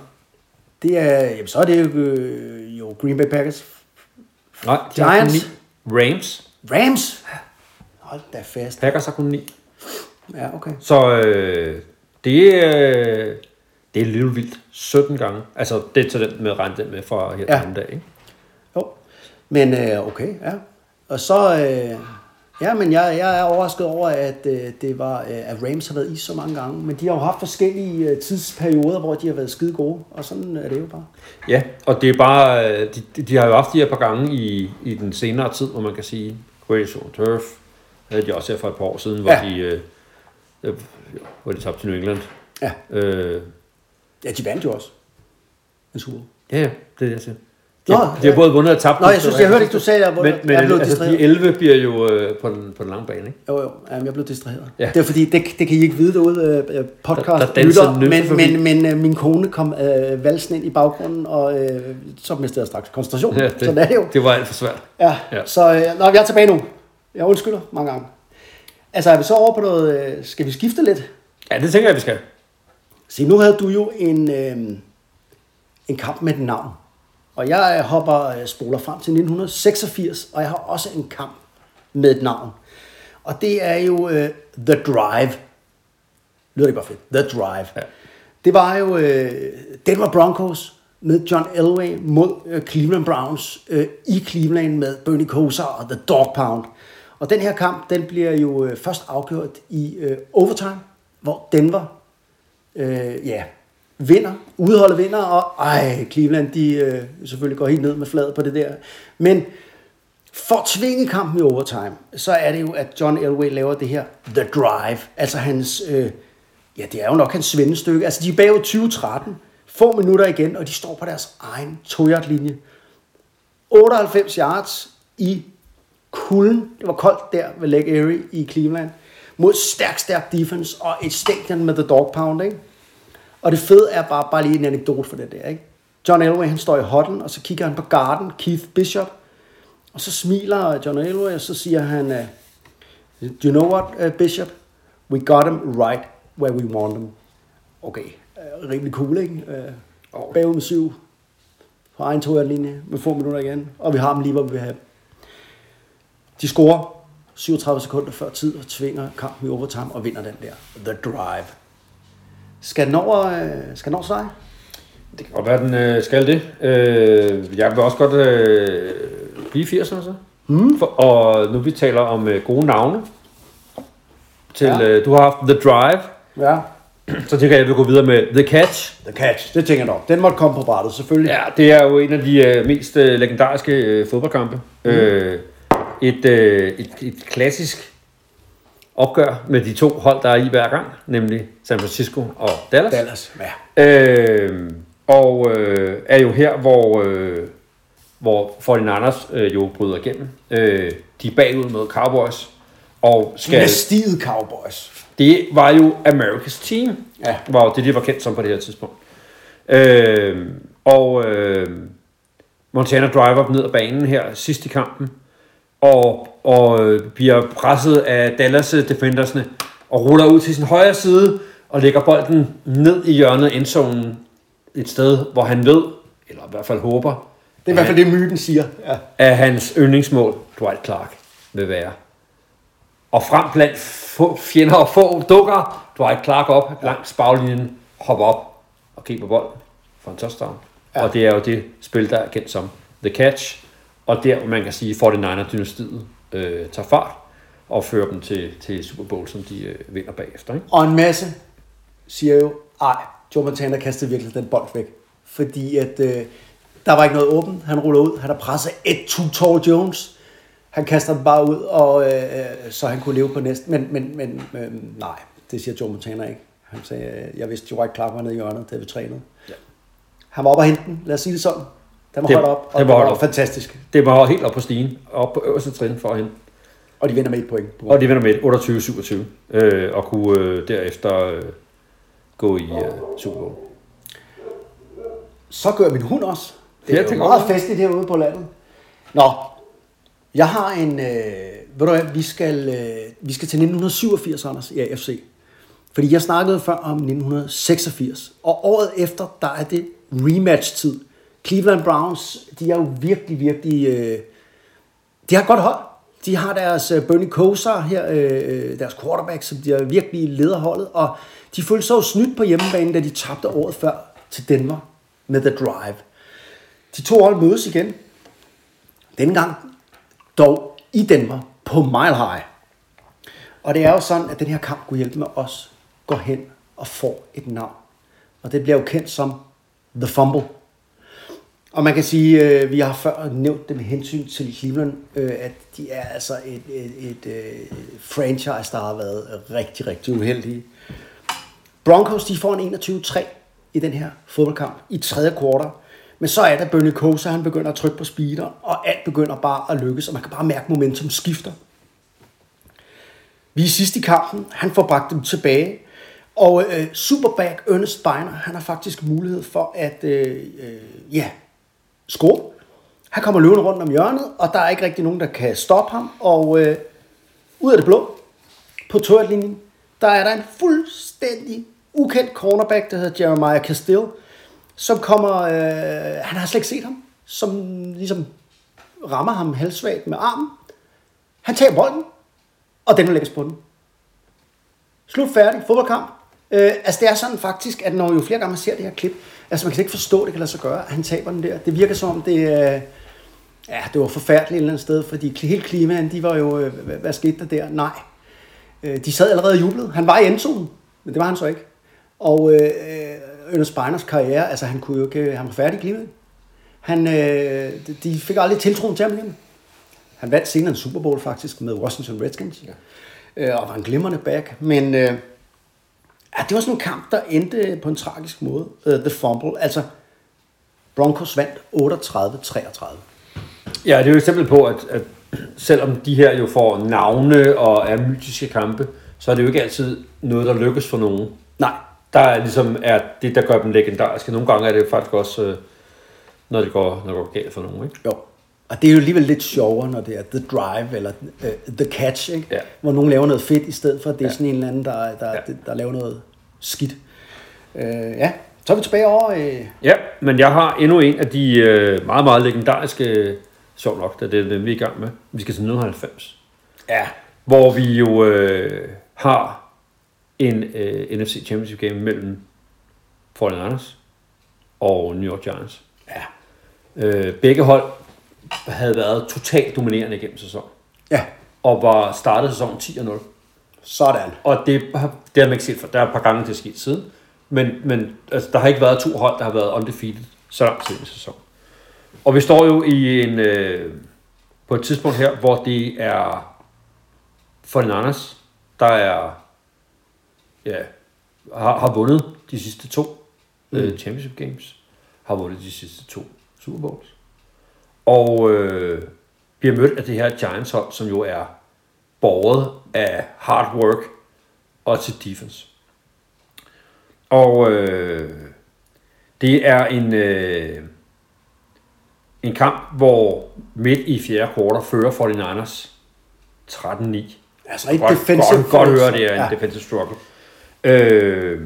Det er, jamen, så er det jo, øh, jo Green Bay Packers. Nej, de har kun Giants. 9. Rams. Rams. Hold da fast. Packers har kun 9. Ja, okay. Så øh, det, øh, det er lidt vildt. 17 gange. Altså, det er til den med den med fra her ja. den dag, ikke? Jo. Men øh, okay, ja. Og så, øh, ja, men jeg, jeg er overrasket over, at øh, det var, øh, at Rams har været i så mange gange. Men de har jo haft forskellige øh, tidsperioder, hvor de har været skide gode. Og sådan er det jo bare. Ja, og det er bare, øh, de, de- har jo haft de her par gange i, i den senere tid, hvor man kan sige, Grace on Turf, havde de også her for et par år siden, hvor Ja. de, øh, øh, hvor de tabte til New England. Ja. Øh, Ja, de vandt jo også. En Super ja, ja, det er det, jeg siger. De, Nå, de har både vundet og tabt. Nå, jeg synes, jeg hørte ikke, du sagde, at Men, men jeg blev altså, de distraheret. 11 bliver jo øh, på, den, på den lange bane, ikke? Jo, jo, jamen, jeg blev distraheret. Ja. Det er fordi, det, det kan I ikke vide derude, øh, podcast Der- der nymfe men, forbi. men, men øh, min kone kom øh, valsen ind i baggrunden, og øh, så mistede jeg straks koncentration. Ja, det, Sådan er det jo. det var alt for svært. Ja, ja. Ja. så øh, nå, jeg er tilbage nu. Jeg undskylder mange gange. Altså, er vi så over på noget... Øh, skal vi skifte lidt? Ja, det tænker jeg, vi skal. Se, nu havde du jo en, øh, en kamp med et navn. Og jeg hopper øh, spoler frem til 1986, og jeg har også en kamp med et navn. Og det er jo øh, The Drive. Lyder det bare fedt? The Drive. Ja. Det var jo øh, Denver Broncos med John Elway mod øh, Cleveland Browns øh, i Cleveland med Bernie Kosar og The Dog Pound. Og den her kamp, den bliver jo øh, først afgjort i øh, overtime, hvor Denver øh, ja, vinder, udholdet vinder, og ej, Cleveland, de øh, selvfølgelig går helt ned med fladet på det der. Men for at tvinge kampen i overtime, så er det jo, at John Elway laver det her The Drive, altså hans, øh, ja, det er jo nok hans svendestykke. Altså, de er bagud 2013, få minutter igen, og de står på deres egen 2 linje 98 yards i kulden. Det var koldt der ved Lake Erie i Cleveland. Mod stærk, stærk defense og et stadion med the dog pound, ikke? Og det fede er bare, bare lige en anekdote for det der, ikke? John Elway, han står i hotten, og så kigger han på garden, Keith Bishop, og så smiler John Elway, og så siger han, Do you know what, uh, Bishop? We got him right where we want him. Okay, uh, rimelig cool, ikke? Uh, bagud med syv på egen to linje med få minutter igen, og vi har dem lige, hvor vi vil have dem. De scorer 37 sekunder før tid og tvinger kampen i overtime og vinder den der. The Drive. Skal den over, øh, skal den over sig? Det kan godt være, den øh, skal det. Øh, jeg vil også godt øh, blive 80'erne så. Mm. For, og nu vi taler om øh, gode navne. Til, ja. øh, du har haft The Drive. Ja. Så tænker jeg, at jeg vil gå videre med The Catch. The Catch, det tænker jeg nok. Den måtte komme på brættet, selvfølgelig. Ja, det er jo en af de øh, mest øh, legendariske øh, fodboldkampe. Mm. Øh, et, øh, et, et klassisk opgør med de to hold, der er i hver gang, nemlig San Francisco og Dallas. Dallas, ja. Øh, og øh, er jo her, hvor, øh, hvor 49ers øh, jo bryder igennem. Øh, de er bagud med Cowboys. Og skal, Dynastiet Cowboys. det var jo America's Team. Ja. Var jo det, de var kendt som på det her tidspunkt. Øh, og øh, Montana driver ned ad banen her sidst i kampen. Og, og øh, bliver presset af Dallas defendersne. Og ruller ud til sin højre side. Og lægger bolden ned i hjørnet endzonen. Et sted, hvor han ved, eller i hvert fald håber, Det er i hvert fald det, myten siger. Ja. at hans yndlingsmål, Dwight Clark, vil være. Og frem blandt få fjender og få dukker Dwight Clark op langs baglinjen, hopper op og griber bolden for en touchdown. Ja. Og det er jo det spil, der er kendt som The Catch. Og der, man kan sige, 49er-dynastiet øh, tager fart og fører dem til, til Super Bowl, som de øh, vinder bagefter. Ikke? Og en masse siger jo, ej, Joe Montana kastede virkelig den bold væk. Fordi at øh, der var ikke noget åbent. Han ruller ud. Han har presset et to tall Jones. Han kaster den bare ud, og øh, øh, så han kunne leve på næsten. Men, men, men øh, nej, det siger Joe Montana ikke. Han sagde, jeg vidste, Dwight Clark var nede i hjørnet, da vi trænede. Ja. Han var oppe og hente den. Lad os sige det sådan. Den var Det- holdt op, og den det var holdt op. fantastisk. Det var helt op på stigen, op på øverste trin for hende. Og de vinder med et point. Og de vinder med 28-27, øh, og kunne øh, derefter øh, gå i øh, Super Bowl. Så gør min hund også. Det Ja, er det jo gør meget festligt herude på landet. Nå, jeg har en... Øh, ved du hvad, vi skal, øh, vi skal til 1987, Anders, i AFC. Fordi jeg snakkede før om 1986. Og året efter, der er det rematch-tid. Cleveland Browns, de er jo virkelig, virkelig... Øh, de har et godt hold. De har deres øh, Bernie Kosar her, øh, deres quarterback, som de er virkelig leder holdet. Og de følte sig jo snydt på hjemmebane, da de tabte året før til Denver med The Drive. De to hold mødes igen. Denne gang dog i Denver på Mile High. Og det er jo sådan, at den her kamp kunne hjælpe med os går hen og får et navn. Og det bliver jo kendt som The Fumble. Og man kan sige, øh, vi har før nævnt det med hensyn til Cleveland, øh, at de er altså et, et, et, et franchise, der har været rigtig, rigtig uheldige. Broncos, de får en 21-3 i den her fodboldkamp i tredje kvartal. Men så er der Bernie Kosar, han begynder at trykke på speeder, og alt begynder bare at lykkes, og man kan bare mærke, at momentum skifter. Vi er sidst i kampen, han får bragt dem tilbage, og øh, Superback Ernest Beiner, han har faktisk mulighed for at øh, øh, ja, score. Han kommer løbende rundt om hjørnet, og der er ikke rigtig nogen, der kan stoppe ham. Og øh, ud af det blå, på toiletlinjen, der er der en fuldstændig ukendt cornerback, der hedder Jeremiah Castile, som kommer, øh, han har slet ikke set ham, som ligesom rammer ham halvsvagt med armen. Han tager bolden, og den lægges på den. Slut færdig, fodboldkamp. Øh, altså det er sådan faktisk, at når jo flere gange man ser det her klip, altså man kan ikke forstå, at det kan lade sig gøre, at han taber den der. Det virker som om, det, øh, ja, det var forfærdeligt et eller andet sted, fordi hele klimaen, de var jo, øh, hvad, hvad skete der der? Nej. Øh, de sad allerede og jublede. Han var i endzonen, men det var han så ikke. Og øh, Ernest Beiners karriere, altså han kunne jo ikke, han var færdig i klimaet. Han, øh, de fik aldrig tiltroen til ham igen. Han vandt senere en Super Bowl faktisk med Washington Redskins. Ja. Øh, og var en glimrende back. Men øh, ja, det var sådan en kamp, der endte på en tragisk måde. Uh, the Fumble. Altså, Broncos vandt 38-33. Ja, det er jo et eksempel på, at, at selvom de her jo får navne og er mytiske kampe, så er det jo ikke altid noget, der lykkes for nogen. Nej, Der er ligesom er det, der gør dem legendariske. Nogle gange er det faktisk også, øh, når det går, når det går galt for nogen. Ikke? jo. Og det er jo alligevel lidt sjovere, når det er The Drive eller uh, The Catch, ikke? Ja. hvor nogen laver noget fedt, i stedet for at det er Ja. sådan en eller anden, der, der, Ja. der, der laver noget skidt. Uh, ja, så er vi tilbage over... Uh, Ja, men jeg har endnu en af de øh, meget, meget legendariske, sjov nok, da det er den, vi er i gang med. Vi skal til 1990. ja, hvor vi jo øh, har en øh, NFC Championship game mellem 49ers og New York Giants. ja, Øh, begge hold havde været totalt dominerende igennem sæsonen, ja, og var startet sæsonen 10-0. Sådan. Og det, det har man ikke set for. Der er et par gange, det er sket siden. Men, men altså, der har ikke været to hold, der har været undefeated så lang tid i en sæson. Og vi står jo i en, øh, på et tidspunkt her, hvor det er for den Anders, der er, ja, har, har vundet de sidste to mm. øh, championship games, har vundet de sidste to Super Bowls. Og øh, bliver mødt af det her Giants hold, som jo er borget af hard work og til defense. Og øh, det er en, øh, en kamp, hvor midt i fjerde kvartal fører 49ers 13-9. Altså et Godt, defensive godt, godt høre, det er en ja. defensive struggle. Øh,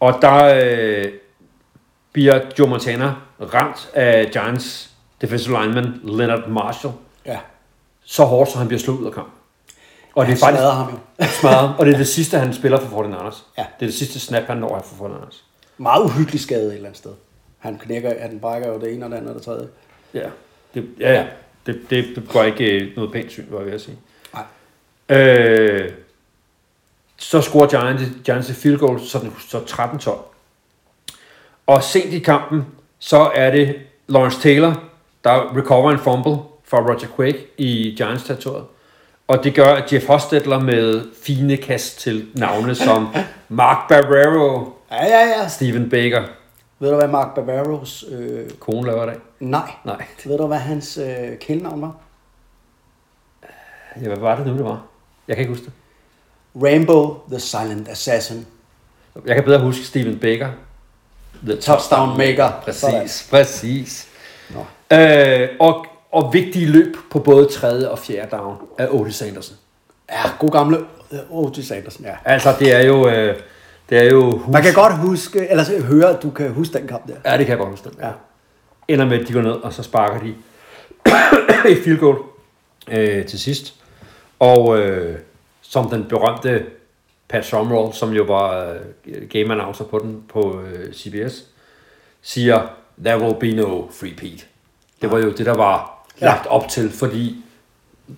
og der øh, bliver Joe Montana ramt af Giants defensive lineman Leonard Marshall Ja. så hårdt, så han bliver slået ud af kampen. Og det er faktisk smadrer ham jo. smadret, og det er det sidste, han spiller for 49ers. Ja. Det er det sidste snap, han når for 49ers. Meget uhyggelig skade et eller andet sted. Han knækker, han brækker jo det ene og det andet og det tredje. Ja, det, ja, ja. Det, det, det går ikke øh, noget pænt syn, var jeg ved at sige. Nej. Øh, så scorer Giants, Giants et field goal, så, den, så 13-12. Og sent i kampen, så er det Lawrence Taylor, der recover en fumble fra Roger Quake i Giants territoriet. Og det gør Jeff Hostetler med fine kast til navne som Mark Barrero, Ja, ja, ja. Steven Baker, Ved du, hvad Mark Barbaros... Øh, kone laver i dag. nej. Nej, Ved du, hvad hans øh, kælenavn var? ja, hvad var det nu, det var? Jeg kan ikke huske det. Rambo the Silent Assassin. Jeg kan bedre huske Steven Baker. The Touchdown maker. Præcis, præcis. Nå. Øh, og, og vigtige løb på både tredje og fjerde down af Otis Sanderson. Ja, god gamle Otis Andersen, ja. Altså, det er jo... Øh, det er jo hus. Man kan godt huske, eller så høre, at du kan huske den kamp der. Ja, det kan jeg godt huske. Den. Ja. Ender med, at de går ned, og så sparker de et field goal øh, til sidst. Og øh, som den berømte Pat Summerall, som jo var øh, game announcer på den på øh, CBS, siger, there will be no free Pete. Det var jo det, der var Ja. lagt op til, fordi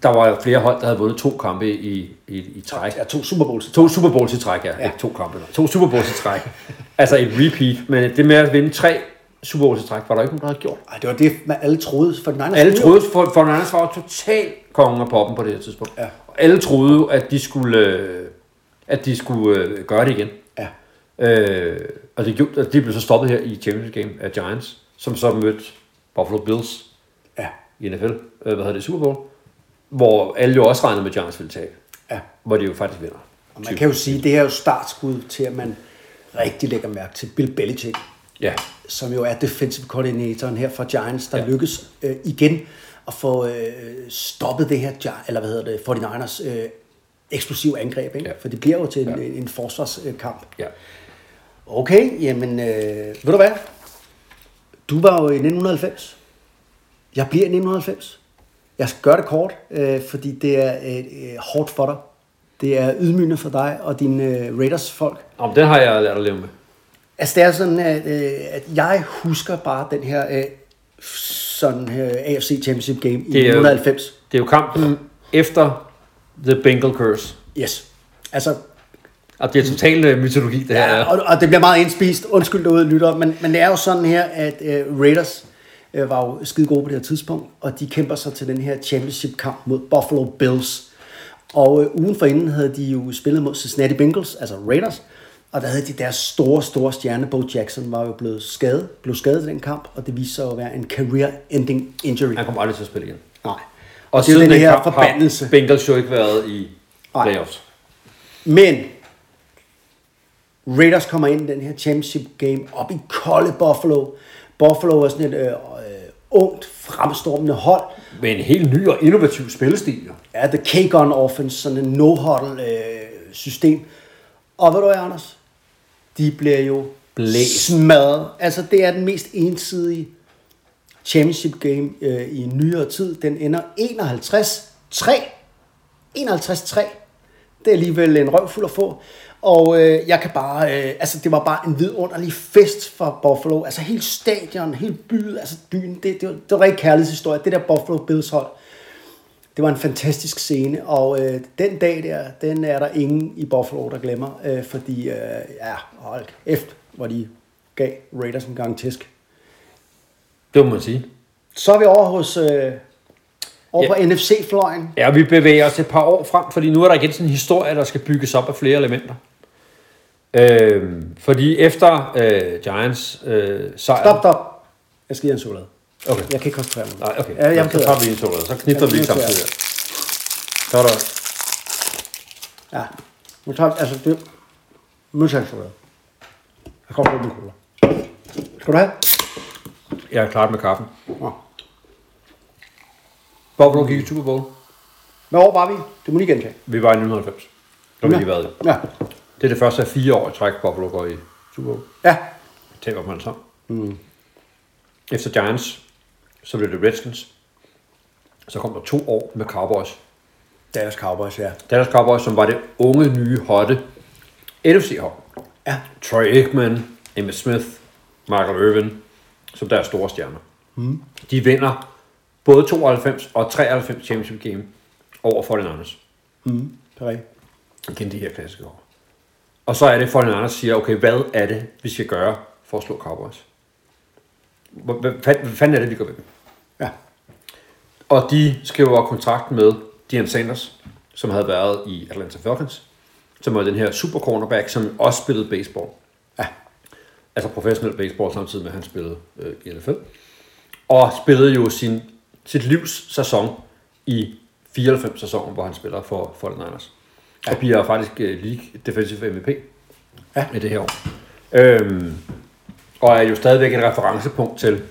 der var jo flere hold, der havde vundet to kampe i, i, i træk. Ja, to Super Bowls. To Super Bowls i træk, ja. ja. Ikke to kampe. nej. To Super Bowls i træk. altså et repeat. Men det med at vinde tre Super Bowls i træk, var der ikke nogen, der havde gjort. Ej, det var det, man alle troede. For den Alle troede, for, for Niners var jo totalt kongen af poppen på det her tidspunkt. Ja. Og alle troede at de skulle, øh, at de skulle øh, gøre det igen. Ja. Øh, og det, gjorde- og de blev så stoppet her i Championship Game af Giants, som så mødte Buffalo Bills Ja. i NFL, øh, hvad hedder det, Super Bowl, hvor alle jo også regnede med, at Giants ville tabe. Ja. Hvor de jo faktisk vinder. Og man kan jo sige, at det her er jo startskud til, at man rigtig lægger mærke til Bill Belichick, Ja, som jo er defensive coordinatoren her for Giants, der ja. Lykkes øh, igen at få øh, stoppet det her, eller hvad hedder det, 49ers øh, eksplosive angreb, ikke? Ja. For det bliver jo til en, Ja. en, en forsvarskamp. ja. Okay, jamen, øh, ved du hvad? Du var jo i 1990. Jeg bliver i 1990. Jeg skal gøre det kort, øh, fordi det er øh, øh, hårdt for dig. Det er ydmygende for dig og dine øh, Raiders-folk. Om den har jeg lært at leve med. Altså, det er sådan, at, øh, at jeg husker bare den her øh, sådan her AFC Championship Game i Det er jo- 1990. Det er jo kampen efter The Bengal Curse. Yes. Altså, Og det er totalt øh, mytologi, det her. Ja, og, og det bliver meget indspist. Undskyld derude, lytter. Men, men det er jo sådan her, at uh, Raiders uh, var jo skide gode på det her tidspunkt, og de kæmper sig til den her championship-kamp mod Buffalo Bills. Og uh, ugen forinden havde de jo spillet mod Cincinnati Bengals, altså Raiders, og der havde de deres store, store stjerne, Bo Jackson, var jo blevet skadet, blev skadet i den kamp, og det viste sig at være en career-ending injury. Han kommer aldrig til at spille igen. Nej. Og, Og det er den her forbandelse. har Bengals jo ikke været i Nej. playoffs. Men Raiders kommer ind i den her championship game op i kolde Buffalo. Buffalo er sådan et øh, øh, ungt, fremstormende hold. Med en helt ny og innovativ spillestil. Ja, the K-Gun offense, sådan en no-huddle øh, system. Og ved du hvad, Anders? De bliver jo Blæst. smadret. Altså, det er den mest ensidige championship game øh, i nyere tid. Den ender 51-3. 51-3. Det er alligevel en røvfuld at få. Og øh, jeg kan bare, øh, altså det var bare en vidunderlig fest for Buffalo. Altså helt stadion, helt byen, altså byen, det, det, var, det var rigtig kærlighedshistorie. Det der Buffalo Bills hold. Det var en fantastisk scene, og øh, den dag der, den er der ingen i Buffalo, der glemmer, øh, fordi, øh, ja, hold efter, hvor de gav Raiders en gang tæsk. Det må man sige. Så er vi over hos, øh, over Ja. på NFC-fløjen. Ja, vi bevæger os et par år frem, fordi nu er der igen sådan en historie, der skal bygges op af flere elementer. Øhm, fordi efter øh, Giants øh, sejr... Stop, stop. Jeg skal give en chokolade. Okay. Jeg kan ikke koncentrere mig. Nej, okay. Ja, jeg er så tager vi en chokolade. Så knipper vi jeg. samtidig. Så er der... Ja. Nu tager altså det. Nu tager jeg. Jeg kommer på min cola. Skal du have? Jeg er klar med kaffen. Nå. Buffalo gik i Super Bowl. Hvad år var vi? Det må lige gentage. Vi var i 1990. Det har vi lige været i. Ja. Det er det første af fire år i træk, Buffalo går i Super Bowl. Ja. Taber man sammen. Mm. Efter Giants, så blev det Redskins. Så kom der to år med Cowboys. Dallas Cowboys, ja. Dallas Cowboys, som var det unge, nye, hotte NFC-hold. Ja. Troy Aikman, Emmitt Smith, Michael Irvin, som deres store stjerner. Mm. De vinder både 92 og 93 championship game over 49ers. Det er rigtigt. Igen de her klassiske år. Og så er det, 49ers siger, okay, hvad er det, vi skal gøre for at slå Cowboys? Hvad, hvad, hvad fanden er det, vi gør ved? Ja. Og de skriver kontrakt med Deion Sanders, som havde været i Atlanta Falcons, som var den her super cornerback, som også spillede baseball. Ja. Altså professionel baseball, samtidig med, at han spillede øh, i NFL. Og spillede jo sin, sit livs sæson i 94 sæsonen, hvor han spiller for 49ers. Og bliver faktisk øh, League Defensive MVP Ja. i det her år. Øhm, og er jo stadigvæk et referencepunkt til,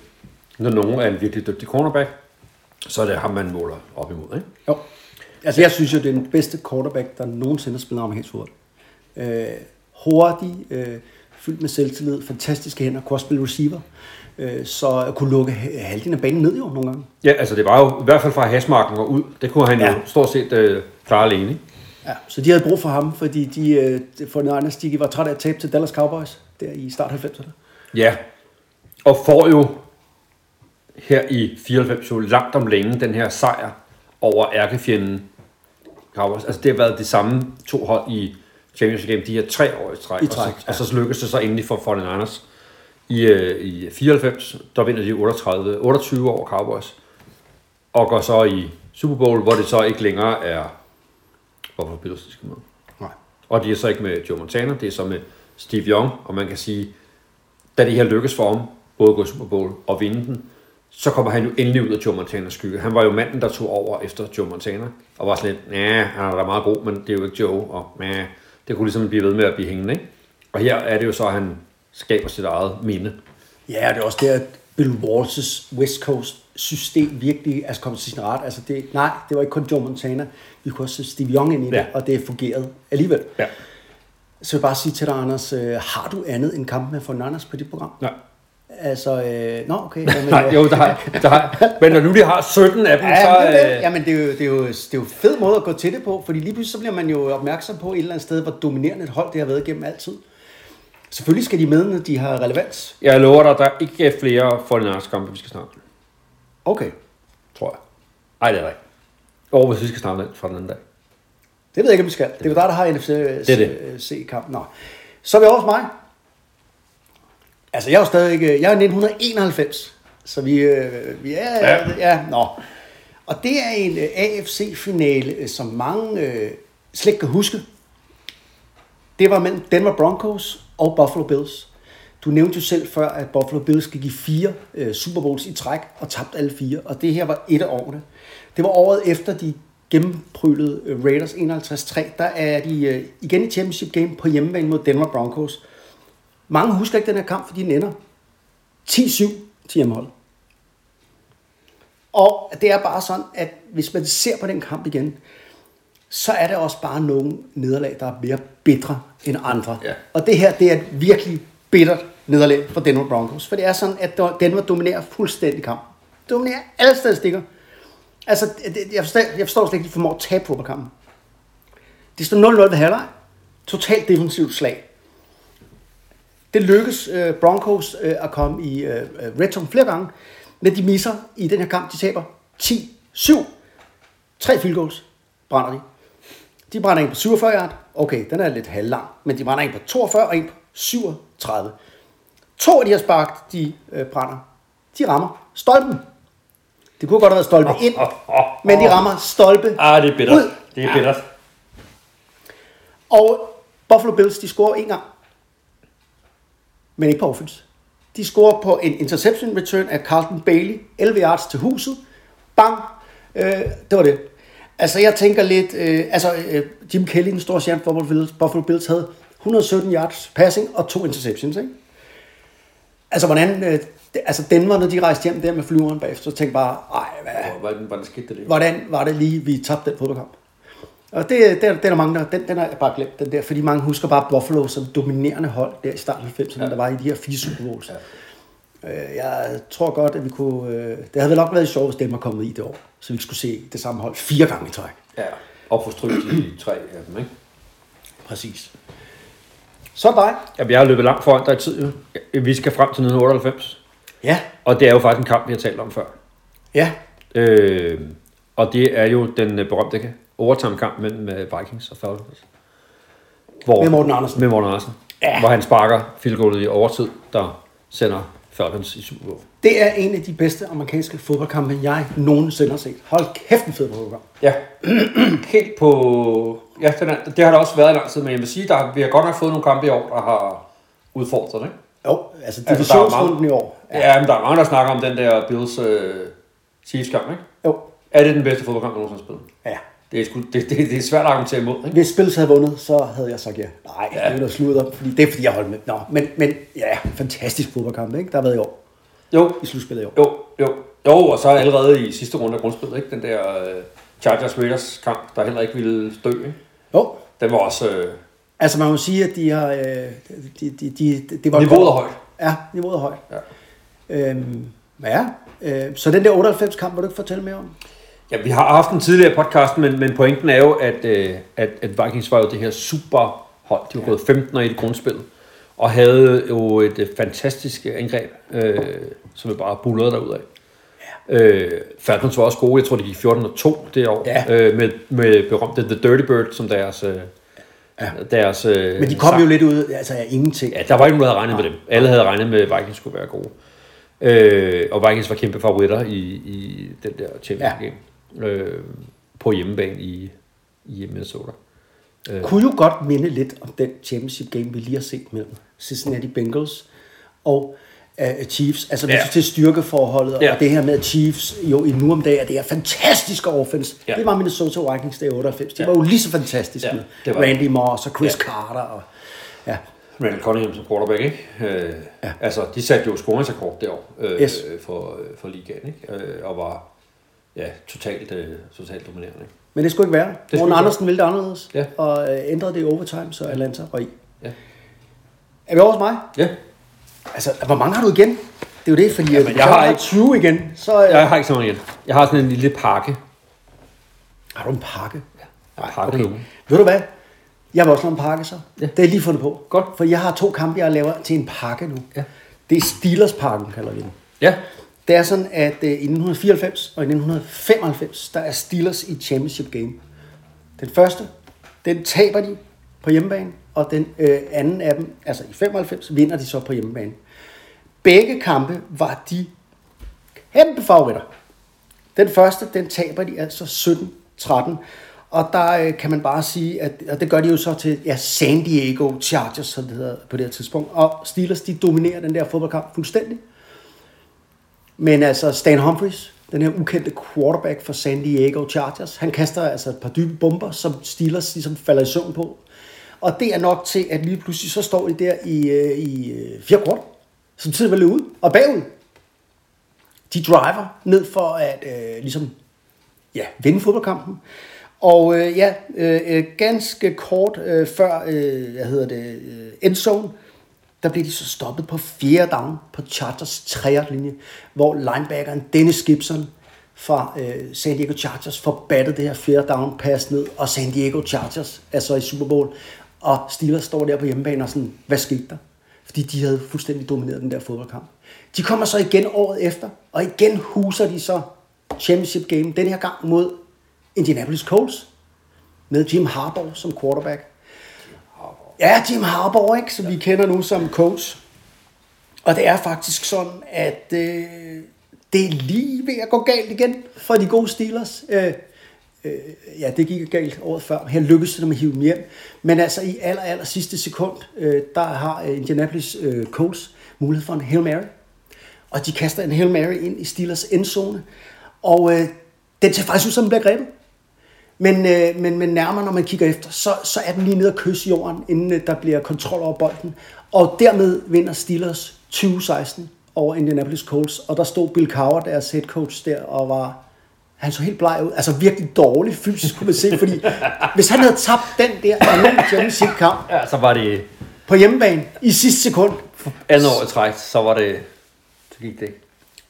når nogen er en virkelig dygtig cornerback, så er det ham, man måler op imod. Ikke? Jo. Altså, jeg synes jo, det er den bedste quarterback, der nogensinde har spillet amerikansk fodbold. Øh, hurtig, øh, fyldt med selvtillid, fantastiske hænder, kunne også spille receiver. Øh, så kunne lukke ha- halvdelen af banen ned jo nogle gange. Ja, altså det var jo i hvert fald fra hasmarken og ud. Det kunne han ja. Ja. jo stort set øh, klare alene. Ja, så de havde brug for ham, fordi de, øh, for Niners, de var trætte af at tabe til Dallas Cowboys der i start 90'erne. Ja, og får jo her i 94 jo langt om længe den her sejr over ærkefjenden Cowboys. Altså det har været de samme to hold i Championship Game de her tre år i træk. I træk, og, så, og så lykkes det så endelig for 49ers i, øh, i 94. Der vinder de 38, 28 over Cowboys. Og går så i Super Bowl, hvor det så ikke længere er Bills, de skal med. Nej. Og de er så ikke med Joe Montana, det er så med Steve Young, og man kan sige, da det her lykkes for ham, både at gå Super Bowl og vinde den, så kommer han jo endelig ud af Joe Montanas skygge. Han var jo manden, der tog over efter Joe Montana, og var sådan lidt, ja, han er da meget god, men det er jo ikke Joe, og ja, det kunne ligesom blive ved med at blive hængende, ikke? Og her er det jo så, at han skaber sit eget minde. Ja, det er også der, at Bill Walters West Coast system virkelig altså, kom til sin ret. Altså, det, nej, det var ikke kun Joe Montana. Vi kunne også se Steve Young ind i det, Ja. og det fungerede alligevel. Ja. Så vil jeg bare sige til dig, Anders, øh, har du andet end kampen med for Niners på dit program? Nej. Altså, øh, nå, okay. Jamen, Nej, øh, jo, der har, der har, men når nu de har 17 af dem, Ja, så... men det, er øh, Jamen, det er, jo, det, er jo, det er jo fed måde at gå til det på, fordi lige pludselig så bliver man jo opmærksom på et eller andet sted, hvor dominerende et hold det har været gennem altid. Selvfølgelig skal de med, når de har relevans. Jeg lover dig, der er ikke flere 49ers kampe, vi skal snakke Okay, tror jeg. Nej, det er der ikke. Og hvis vi skal snakke lidt fra den anden dag. det ved jeg ikke, om vi skal. Det er jo dig, der har NFC det. C-kamp. Nå. Så er vi over hos mig. Altså, jeg er jo stadig jeg er 1991, så vi, øh, vi er... Ja. Ja. ja, nå. Og det er en øh, AFC-finale, øh, som mange øh, slet ikke kan huske. Det var mellem Denver Broncos og Buffalo Bills. Du nævnte jo selv før, at Buffalo Bills gik i fire øh, Super Bowls i træk og tabte alle fire. Og det her var et af årene. Det var året efter de gennemprylede øh, Raiders 51-3. Der er de øh, igen i championship game på hjemmebane mod Denver Broncos. Mange husker ikke den her kamp, fordi den ender 10-7 til hjemmeholdet. Og det er bare sådan, at hvis man ser på den kamp igen, så er det også bare nogle nederlag, der er mere bitre end andre. Ja. Og det her, det er virkelig bittert nederlag for Denver Broncos. For det er sådan, at Denver dominerer fuldstændig kamp. Dominerer alle statistikker. Altså, det- jeg forstår, jeg forstår slet ikke, at de formår at tabe fodboldkampen. Det står 0-0 ved halvleg. Totalt defensivt slag. Det lykkes øh, Broncos øh, at komme i øh, øh red zone flere gange, men de misser i den her kamp, de taber 10-7. Tre field goals brænder de. De brænder en på 47 yard. Okay, den er lidt halvlang. Men de brænder en på 42 og en på 37. To af de her spark, de øh, brænder, de rammer stolpen. Det kunne godt have været stolpe ind, men de rammer stolpe Ah, det er bittert. ud. Det er bittert. Og Buffalo Bills, de scorer en gang. Men ikke på offense. De scorer på en interception return af Carlton Bailey. 11 yards til huset. Bang. Øh, det var det. Altså, jeg tænker lidt... Øh, altså, øh, Jim Kelly, den store chef for Buffalo Bills, havde 117 yards passing og to interceptions, ikke? Altså, hvordan... Øh, det, altså, Denver, når de rejste hjem der med flyveren bagefter, så tænkte bare, ej, hvad, Hvordan, hvordan skete det lige? hvordan var det lige, vi tabte den fodboldkamp? Og det, den, den er mange, der, den, den har jeg bare glemt, den der, fordi mange husker bare Buffalo som dominerende hold der i starten af 90'erne, ja. der var i de her fire Super Bowls. Ja. Øh, jeg tror godt, at vi kunne... Øh, det havde vel nok været sjovt, hvis dem var kommet i det år, så vi skulle se det samme hold fire gange i træk. Ja, og få stryg i tre af dem, ikke? Præcis. Så dig. Jamen, jeg har løbet langt foran dig i tid. Vi skal frem til 1998. Ja. Og det er jo faktisk en kamp, vi har talt om før. Ja. Øh, og det er jo den øh, berømte overtime-kamp mellem øh, Vikings og Falcons. Hvor, Med Morten Andersen. Med Morten Andersen. Ja. Hvor han sparker field i overtid, der sender Falcons i Super Bowl. Det er en af de bedste amerikanske fodboldkampe, jeg nogensinde har set. Hold kæft en fed fodboldkamp. Ja, helt på... Ja, den er, det har der også været i lang tid, men jeg vil sige, der, vi har godt nok fået nogle kampe i år, der har udfordret, ikke? Jo, altså er divisionsrunden mange- i år. Ja, ja men der er mange, der snakker om den der Bills øh, Chiefs kamp, ikke? Jo. Er det den bedste fodboldkamp, du nogensinde har spillet? Ja. Det er, sgu, det, det, det er svært at argumentere imod, ikke? Hvis Spils havde vundet, så havde jeg sagt ja. Nej, ja. det er noget sludder, fordi det er fordi, jeg holdt med. Nå, men, men ja, fantastisk fodboldkamp, ikke? Der har været i år. Jo, I slutspillet i år. jo, jo. Jo, og så allerede i sidste runde af grundspillet, ikke? Den der øh, Chargers Raiders kamp, der heller ikke ville dø, ikke? Jo. Den var også... Øh, Altså, man må sige, at de har... Øh, de, de, de, det var Niveauet er højt. Ja, niveauet er højt. Ja. Øhm, ja, øh, så den der 98-kamp, vil du ikke fortælle mere om? Ja, vi har haft en tidligere podcast, men, men pointen er jo, at, øh, at, at Vikings var jo det her super hold. De var gået 15 og 1 i grundspillet, og havde jo et øh, fantastisk angreb, øh, som vi bare bullerede derud af. Øh, Falcons var også gode. Jeg tror, de gik 14 og 2 det år. Ja. Øh, med, med berømte The Dirty Bird som deres... Øh, Ja. deres øh, Men de kom sang. jo lidt ud altså, af ingenting. Ja, der var ikke nogen, der havde regnet med dem. Alle havde regnet med, at Vikings skulle være gode. Øh, og Vikings var kæmpe favoritter i, i den der championship game. Øh, på hjemmebane i, i Minnesota. kunne jo godt minde lidt om den championship game, vi lige har set mellem Cincinnati Bengals og uh, Chiefs. Altså hvis Ja. til styrkeforholdet, Ja. og det her med at Chiefs jo i nu om dagen, det er fantastiske offense. Ja. Det var Minnesota Vikings der i 98. De Ja. var jo lige så fantastiske Ja, med det var Randy Moss og Chris Ja. Carter. Og, ja. Randall Cunningham som quarterback, ikke? Øh, ja. Altså, de satte jo scoringsrekord derovre øh, Yes. for, øh, for ligaen, ikke? Øh, og var ja, totalt, øh, totalt dominerende. Ikke? Men det skulle ikke være. skulle Morten Andersen ville det anderledes, Ja. og øh, ændrede det i overtime, så Atlanta røg i. Ja. Er vi over hos mig? Ja, Altså, hvor mange har du igen? Det er jo det, fordi Jamen, jeg jeg har ikke- 20 igen. Så øh, jeg har ikke så mange igen. Jeg har sådan en lille pakke. har du en pakke. Ja, pakke nu. Ved du hvad? Jeg vil også lave en pakke så. Ja. Det er jeg lige fundet på. Godt. For jeg har to kampe, jeg laver til en pakke nu. Ja. Det er Steelers-pakken, kalder vi den. Ja, det er sådan, at øh, i 1994 og i 1995, der er Steelers i Championship Game. Den første, den taber de på hjemmebane, og den øh, anden af dem, altså i 95, vinder de så på hjemmebane. Begge kampe var de kæmpe favoritter. Den første, den taber de altså 17-13. Og der øh, kan man bare sige, at og det gør de jo så til ja, San Diego Chargers, som det hedder på det her tidspunkt. Og Steelers, de dominerer den der fodboldkamp fuldstændig. Men altså Stan Humphries, den her ukendte quarterback for San Diego Chargers, han kaster altså et par dybe bomber, som Steelers ligesom falder i søvn på. Og det er nok til, at lige pludselig så står de der i, øh, i øh, fire kort, som tiden var ud og bagud. De driver ned for at øh, ligesom, ja, vinde fodboldkampen. Og øh, ja, øh, øh ganske kort øh, før, øh, hvad hedder det, øh, endzone, der blev de så stoppet på fjerde down på Chargers 3 linje, hvor linebackeren Dennis Gibson fra øh, San Diego Chargers forbattede det her fjerde down pass ned, og San Diego Chargers er så i Super Bowl, og Steelers står der på hjemmebane og sådan, hvad skete der? Fordi de havde fuldstændig domineret den der fodboldkamp. De kommer så igen året efter, og igen huser de så championship game, den her gang mod Indianapolis Colts med Jim Harbaugh som quarterback. Ja, Jim Harbaugh, ikke? som vi kender nu som coach. Og det er faktisk sådan, at øh, det er lige ved at gå galt igen for de gode Steelers. Øh, øh, ja, det gik galt året før. Her lykkedes det dem at hive dem hjem. Men altså i aller, aller sidste sekund, øh, der har Indianapolis øh, Colts mulighed for en Hail Mary. Og de kaster en Hail Mary ind i Steelers endzone. Og øh, den ser faktisk ud som den bliver grebet. Men, øh, men, men nærmere, når man kigger efter, så, så er den lige nede og kysse jorden, inden øh, der bliver kontrol over bolden. Og dermed vinder Steelers 2016 over Indianapolis Colts. Og der stod Bill Cowher, deres head coach der, og var... Han så helt bleg ud. Altså virkelig dårlig fysisk, kunne man se. Fordi hvis han havde tabt den der anden championship kamp Ja, så var det på hjemmebane i sidste sekund, andet år træk, så var det... Så gik det ikke.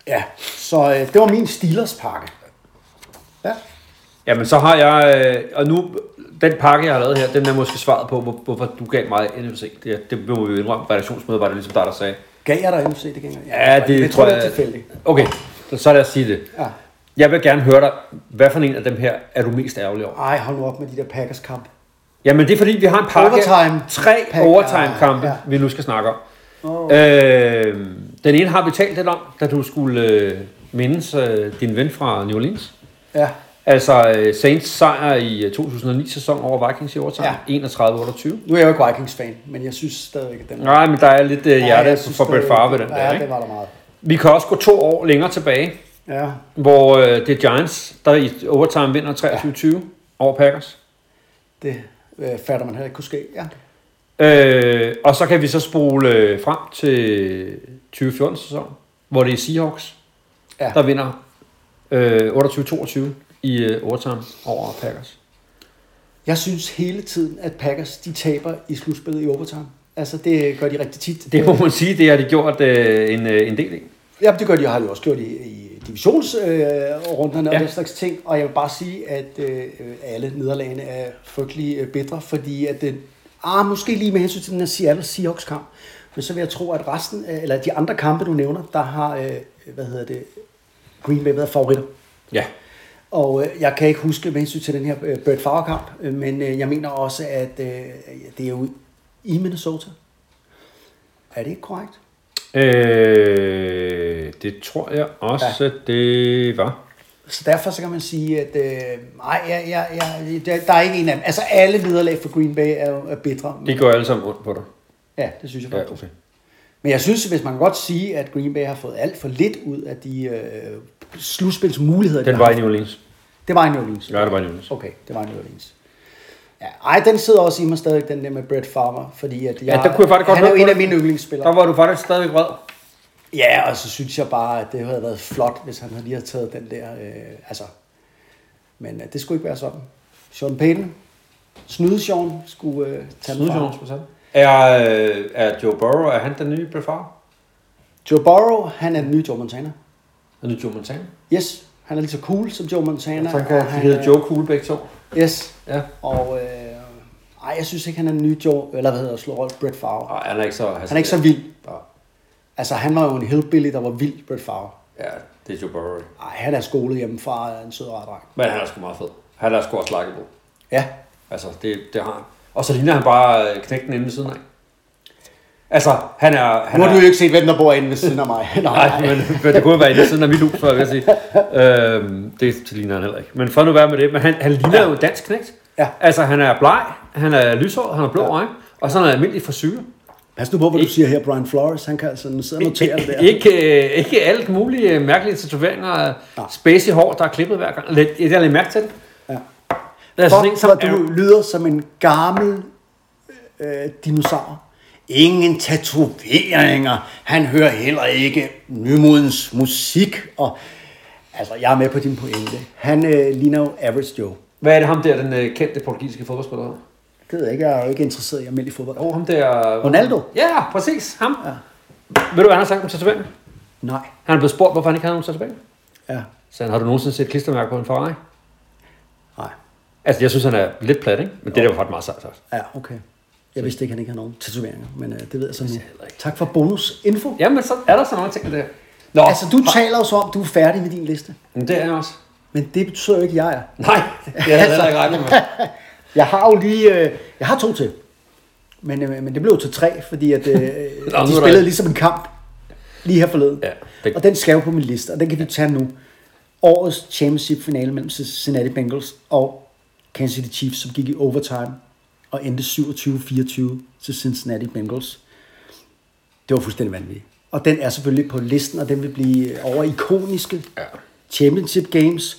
ja, så øh, det var min Steelers pakke. Ja. Jamen, så har jeg... Øh, og nu, den pakke, jeg har lavet her, den er måske svaret på, hvor, hvorfor du gav mig NFC. Det, det må vi jo indrømme. Redaktionsmødet var det ligesom dig, der sagde. Gav jeg dig NFC det gang? Ja, det jeg tror, det er tilfældigt. Okay, så, lad os sige det. Ja. Jeg vil gerne høre dig, hvad for en af dem her er du mest ærgerlig over? Ej, hold nu op med de der Packers kamp. Jamen, det er fordi, vi har en pakke. Overtime. Tre overtime-kampe, ja. vi nu skal snakke om. Oh. Øh, den ene har vi talt lidt om, da du skulle øh, mindes øh, din ven fra New Orleans. Ja. Altså øh, Saints sejr i øh, 2009-sæson over Vikings i overtime. Ja. 31-28. Nu er jeg jo ikke Vikings-fan, men jeg synes stadigvæk, at den Nej, men der er lidt øh, hjerte jeg for, Brett Favre ved den ja, der, ikke? det var der meget. Vi kan også gå to år længere tilbage, Ja, hvor øh, det er Giants, der i overtime vinder 23-20 over Packers. det øh, fatter man heller ikke kunne ske. Ja. Øh, og så kan vi så spole øh, frem til 2014-sæson, hvor det er Seahawks, Ja. der vinder øh, 28-22 i øh, overtime over Packers. Jeg synes hele tiden, at Packers de taber i slutspillet i overtime. Altså, det gør de rigtig tit. Det må man sige, det har de gjort øh, en, øh, en del i. Ja, det gør de, har de også gjort i, i divisionsrunderne øh, runderne og Ja. den slags ting. Og jeg vil bare sige, at øh, alle nederlagene er frygtelig øh, bedre, fordi at det, ah, måske lige med hensyn til den her Seattle Seahawks kamp, men så vil jeg tro, at resten, af- eller de andre kampe, du nævner, der har, øh, hvad hedder det, Green Bay været favoritter. Ja. Og øh, jeg kan ikke huske med hensyn til den her øh, Brett Favre kamp, øh, men øh, jeg mener også, at øh, det er ude i Minnesota. Er det ikke korrekt? Øh, det tror jeg også, ja. det var. Så derfor så kan man sige, at øh, ej, jeg, jeg, jeg, der, der er ikke en af dem. Altså alle nederlag for Green Bay er jo er bitre. De går alle sammen rundt på dig. Ja, det synes jeg Ja, faktisk. okay. Men jeg synes, hvis man kan godt sige, at Green Bay har fået alt for lidt ud af de øh, slutspilsmuligheder, de Den har var i. New Orleans. Det var i New Orleans. Ja, det var i New Orleans. Okay, det var i New Orleans. Ja, ej, den sidder også i mig stadig, den der med Brett Favre, fordi at jeg, Ja, der kunne jeg faktisk godt han er jo en af mine yndlingsspillere. Der var du faktisk stadig vred. Ja, og så synes jeg bare, at det havde været flot, hvis han havde lige havde taget den der, øh, altså, men øh, det skulle ikke være sådan. Sean Payton, snyde Sean, skulle øh, tage den fra. ham. Er, øh, er Joe Burrow, er han den nye Brett Favre? Joe Burrow, han er den nye Joe Montana. Er det Joe Montana? Yes, han er lige så cool som Joe Montana. Han kan og de hedder er- Joe Cool begge to. Yes, Ja. og øh, ej, jeg synes ikke, han er den nye Joe, eller hvad hedder det, slå rolle, Brett Favre. Nej, han er ikke så... Han er ikke så vild. Ja. Altså, han var jo en hillbilly, der var vild, Brett Favre. Ja, det er Joe Burrow. Ej, han er skolet hjemmefra, en sød rar dreng. Men han er sgu meget fed. Han er sgu også likeable. Ja, Altså, det, det har han. Og så ligner han bare øh, knægten inde ved siden af. Altså, han er... Han nu har er, du jo ikke set, hvem der bor inde ved siden af mig. Nej, men, men det kunne være inde ved siden af mit hus, for jeg sige. Øhm, det ligner han heller ikke. Men for nu være med det. Men han, han ligner jo en dansk knægt. Ja. Altså, han er bleg, han er lyshåret, han har blå øjne, og så er han almindelig frisyr. Pas nu på, hvad du siger her, Brian Flores. Han kan altså sidde og notere det der. Ikke, øh, ikke alt mulige øh, mærkelige tatoveringer, Nej. spacey hår, der er klippet hver gang. Lidt, jeg har lidt mærke til det. Ja. Der er sådan en, som du lyder som en gammel øh, dinosaur. Ingen tatoveringer. Han hører heller ikke nymodens musik. Og, altså, jeg er med på din pointe. Han øh, ligner jo Average Joe. Hvad er det ham der, den øh, kendte portugisiske fodboldspiller? Det ved jeg ikke. Jeg er jo ikke interesseret i almindelig fodbold. Åh, oh, ham der... Ronaldo? Ja, præcis. Ham. Ja. Ved du, hvad han har sagt om tatoveringer? Nej. Han er blevet spurgt, hvorfor han ikke havde nogen tatoveringer. Ja. Så han, har du nogensinde set klistermærke på en Ferrari? Nej. Altså, jeg synes, han er lidt plat, ikke? Men det der var faktisk meget sejt. sagt. Ja, okay. Jeg vidste ikke, at han ikke havde nogen tatoveringer, men øh, det ved jeg så nu. jeg. Tak for bonusinfo. Jamen, så er der så mange ting med det her. Nå, Altså, du taler jo som om, du er færdig med din liste. Men det er jeg også. Men det betyder jo ikke, at jeg er. Nej, det havde jeg heller ikke regnet med. Jeg har jo lige... Øh, jeg har to til. Men, øh, men det blev til tre, fordi at, øh, nu de er der- spillede ligesom en kamp lige her forleden. Ja, det- Og den skal jo på min liste, og den kan vi tage nu. Årets championship finale mellem Cincinnati Bengals og Kansas City Chiefs, som gik i overtime og endte 27-24 til Cincinnati Bengals. Det var fuldstændig vanvittigt. Og den er selvfølgelig på listen, og den vil blive over ikoniske Ja. championship games.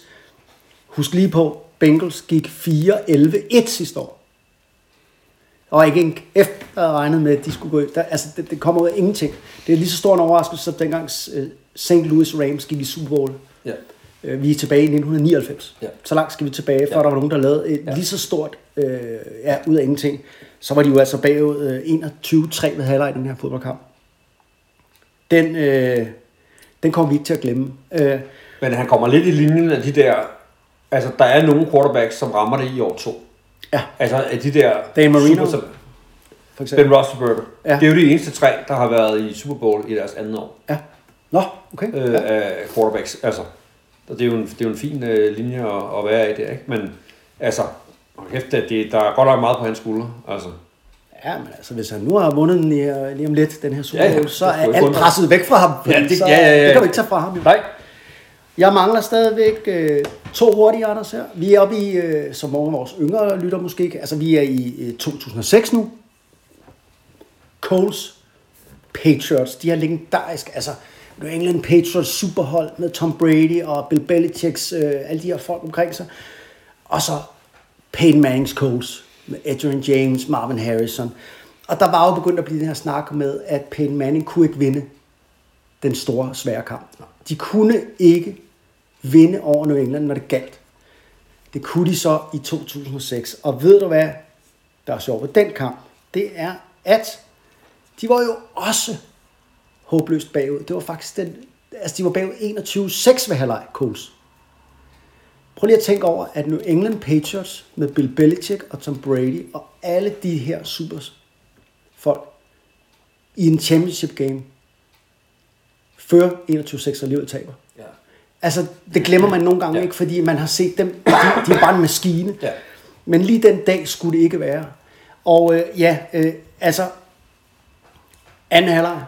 Husk lige på, Bengals gik 4-11-1 sidste år. Og ikke en F, der havde regnet med, at de skulle gå der, Altså, det, det kommer ud af ingenting. Det er lige så stor en overraskelse, som dengang øh, St. Louis Rams gik i Super Bowl. Ja. Øh, Vi er tilbage i 1999. Ja. Så langt skal vi tilbage, før Ja. der var nogen, der lavede et Ja. lige så stort øh, ja, ud af ingenting. Så var de jo altså bagud øh, 21-3 ved halvleg i den her fodboldkamp. Den, øh, den kommer vi ikke til at glemme. Øh, Men han kommer lidt i linjen af de der... Altså, der er nogle quarterbacks, som rammer det i år to. ja, Altså, af de der... Dan Marino. Super, for eksempel. ben Roethlisberger. Ja. Det er jo de eneste tre, der har været i Super Bowl i deres andet år. Ja. Nå, okay. øh, ja. af quarterbacks. Altså, og det er jo en, det er jo en fin øh, linje at, at være i det, ikke? Men altså, kæft, det, der er godt nok meget på hans skuldre. Altså, Ja, men altså, hvis han nu har vundet den lige, lige om lidt, den her Super Ja, ja. Bowl, så er alt undre. presset væk fra ham. Ja, det- så, ja, ja, ja. det kan du ikke tage fra ham. Jo. nej. Jeg mangler stadigvæk øh, to hurtige, Anders, her. Vi er oppe i, øh, som mange af vores yngre lytter måske ikke, altså vi er i øh, 2006 nu. Coles Patriots, de har legendarisk, altså New England Patriots superhold med Tom Brady og Bill Belichicks, øh, alle de her folk omkring sig. Og så Peyton Mannings Colts med Adrian James, Marvin Harrison. Og der var jo begyndt at blive den her snak med, at Peyton Manning kunne ikke vinde den store, svære kamp. De kunne ikke vinde over New England, når det galt. Det kunne de så i 2006. Og ved du hvad, der er sjovt ved den kamp? Det er, at de var jo også håbløst bagud. Det var faktisk den, altså de var bagud 21-6 ved halvleg, Coles. Prøv lige at tænke over, at New England Patriots med Bill Belichick og Tom Brady og alle de her super folk i en championship game fører 21-6 og alligevel taber. Ja. Altså, det glemmer man nogle gange. Ja. ikke, fordi man har set dem, de, de er bare en maskine. Ja. Men lige den dag skulle det ikke være. Og øh, ja, øh, altså, anden halvleg,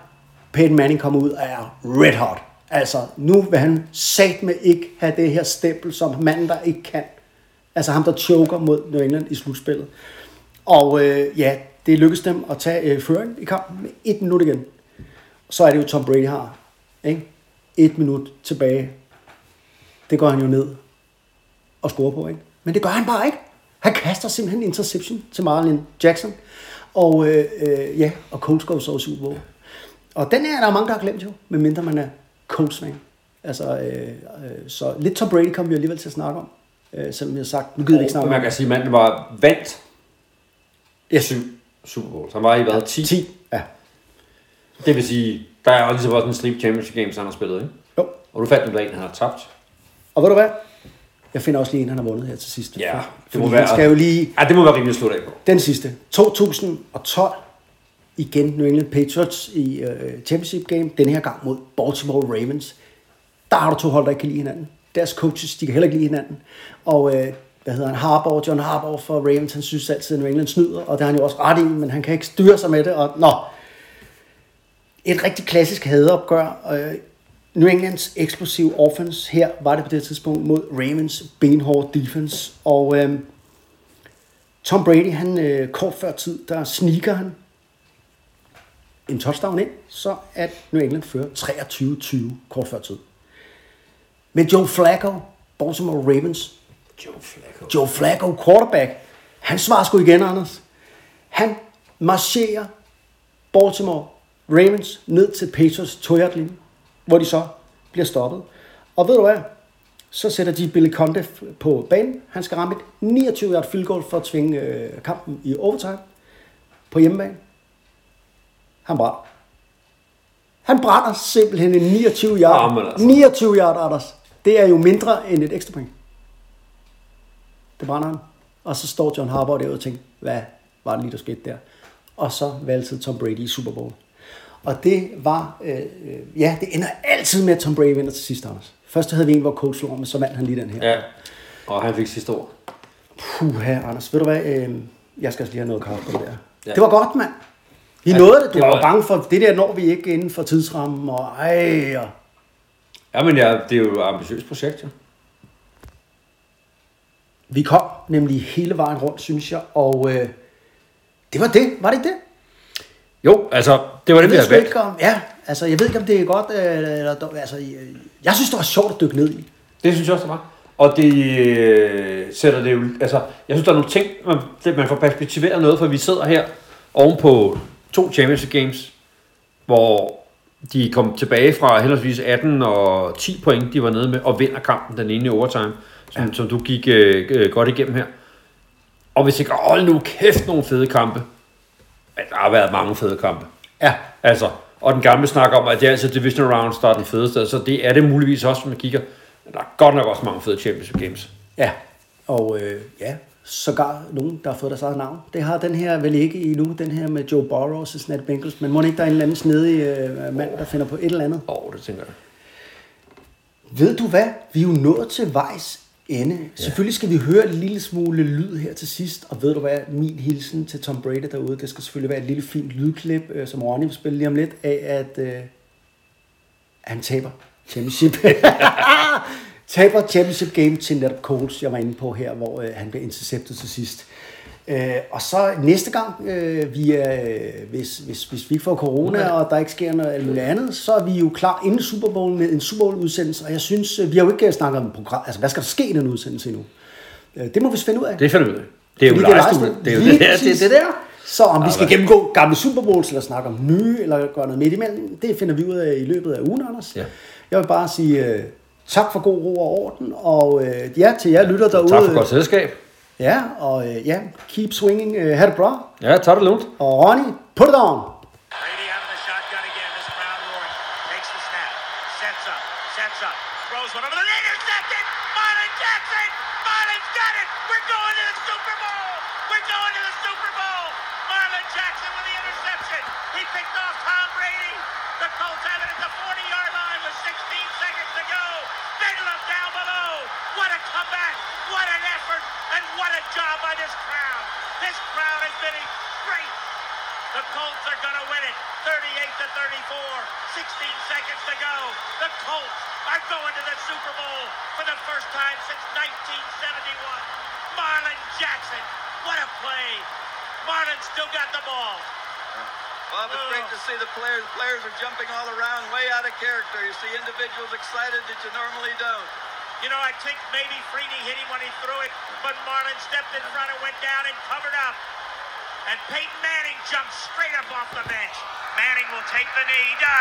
Peyton Manning kommer ud og er red hot. Altså, nu vil han sat med ikke have det her stempel som manden, der ikke kan. Altså ham, der choker mod New England i slutspillet. Og øh, ja, det lykkedes dem at tage øh, føringen i kampen med et minut igen. Så er det jo Tom Brady har. Ikke? Et minut tilbage. Det går han jo ned og scorer på, ikke? Men det gør han bare ikke. Han kaster simpelthen interception til Marlon Jackson. Og øh, øh, ja, og Colts går så i Super Bowl. Og den er der er mange, der har glemt jo, medmindre man er Colts fan. Altså, øh, øh, så lidt Tom Brady kommer vi alligevel til at snakke om. Øh, selvom jeg har sagt, nu gider vi ikke snakke man om kan sige, at manden var vandt Ja. syv Super Bowl. Så han var i hvad? 10? 10. Ja. Det vil sige, der er jo ligesom også en sleep championship games, han har spillet, ikke? Jo. Og du fandt nu der en, han har tabt. Og ved du hvad? Jeg finder også lige en, han har vundet her til sidst. Ja, det må være... skal jo lige... Ja, det må være rimelig slut af på. Den sidste. 2012. Igen New England Patriots i øh, Championship Game. Den her gang mod Baltimore Ravens. Der har du to hold, der ikke kan lide hinanden. Deres coaches, de kan heller ikke lide hinanden. Og øh, hvad hedder han? Harbour, John Harbour for Ravens, han synes altid, at New England snyder. Og det har han jo også ret i, men han kan ikke styre sig med det. Og, nå, et rigtig klassisk hadeopgør. Øh, New Englands eksplosive offense her var det på det tidspunkt mod Ravens benhård defense. Og øh, Tom Brady, han øh, kort før tid, der sneaker han en touchdown ind, så at New England fører 23-20 kort før tid. Men Joe Flacco, Baltimore Ravens, Joe Flacco. Joe Flacco, quarterback, han svarer sgu igen, Anders. Han marcherer Baltimore Ravens ned til Patriots 2 linje hvor de så bliver stoppet. Og ved du hvad? Så sætter de Billy Conte på banen. Han skal ramme et 29 yard field goal for at tvinge øh, kampen i overtime på hjemmebane. Han brænder. Han brænder simpelthen en 29 yard. Jamen altså. 29 yard, Anders. Det er jo mindre end et ekstra point. Det brænder han. Og så står John Harbaugh derude og tænker, hvad var det lige, der skete der? Og så valgte Tom Brady i Super Bowl. Og det var, øh, øh, ja, det ender altid med, at Tom Brady vinder til sidst, Anders. Først havde vi en, hvor coach slog, men så vandt han lige den her. Ja. Og han fik sidste ord. Puha, Anders, ved du hvad? Øh, jeg skal også lige have noget kaffe på det der. Ja. Ja. Det var godt, mand. Vi nåede det. Du det var jo bange for, det der når vi ikke inden for tidsrammen, og ej, og Ja, men ja, det er jo et ambitiøst projekt, jo. vi kom nemlig hele vejen rundt, synes jeg, og øh, det var det. Var det ikke det? Jo, altså, det var det, vi jeg havde valgt. om, ja, altså, jeg ved ikke, om det er godt, øh, eller, altså, øh, jeg synes, det var sjovt at dykke ned i. Det synes jeg også, det var. Og det øh, sætter det jo... Altså, jeg synes, der er nogle ting, man, det, man får perspektiveret noget, for vi sidder her oven på to Championship Games, hvor de kom tilbage fra henholdsvis 18 og 10 point, de var nede med, og vinder kampen den ene i overtime, som, ja. som du gik øh, øh, godt igennem her. Og hvis ikke, hold nu kæft, nogle fede kampe. Ja, der har været mange fede kampe. Ja, Altså, og den gamle snak om, at det er altså divisional rounds, der er den fedeste, så det er det muligvis også, hvis man kigger. Men der er godt nok også mange fede championship games. ja, og øh, ja, sågar nogen, der har fået deres eget navn. Det har den her vel ikke endnu, den her med Joe Burrow og Cincinnati Bengals, men må ikke der er en eller anden snedig øh, mand, der finder på et eller andet? Åh, oh, det tænker jeg. Ved du hvad? Vi er jo nået til vejs ende. Ja. Selvfølgelig skal vi høre en lille smule lyd her til sidst, og ved du hvad? Min hilsen til Tom Brady derude, det skal selvfølgelig være et lille fint lydklip, øh, som Ronny vil spille lige om lidt, af at øh, han taber championship. taber championship game til netop Colts, jeg var inde på her, hvor øh, han blev interceptet til sidst. Øh, og så næste gang, øh, vi er, øh, hvis, hvis, hvis vi ikke får corona, okay. og der ikke sker noget alt muligt andet, så er vi jo klar inden Super Bowl med en Super Bowl udsendelse, og jeg synes, øh, vi har jo ikke snakket om program, altså hvad skal der ske i den udsendelse endnu? Øh, det må vi finde ud af. Det finder vi ud af. Det er jo live Det er jo det der. Det det der. Så om vi skal gennemgå gamle Super Bowls, eller snakke om nye, eller gøre noget midt imellem, det finder vi ud af i løbet af ugen, Anders. Ja. Jeg vil bare sige uh, tak for god ro og orden, og uh, ja, til jer lytter derude. Tak for godt selskab. Ja, og uh, ja, keep swinging. Uh, ha' det bra. Ja, tag det lunt. Og Ronny, put it on. Are going to the Super Bowl for the first time since 1971. Marlon Jackson. What a play. Marlon still got the ball. Bob, it's great to see the players. Players are jumping all around, way out of character. You see individuals excited that you normally don't. You know, I think maybe Freeney hit him when he threw it, but Marlon stepped in front and went down and covered up. And Peyton Manning jumped straight up off the bench. Manning will take the knee.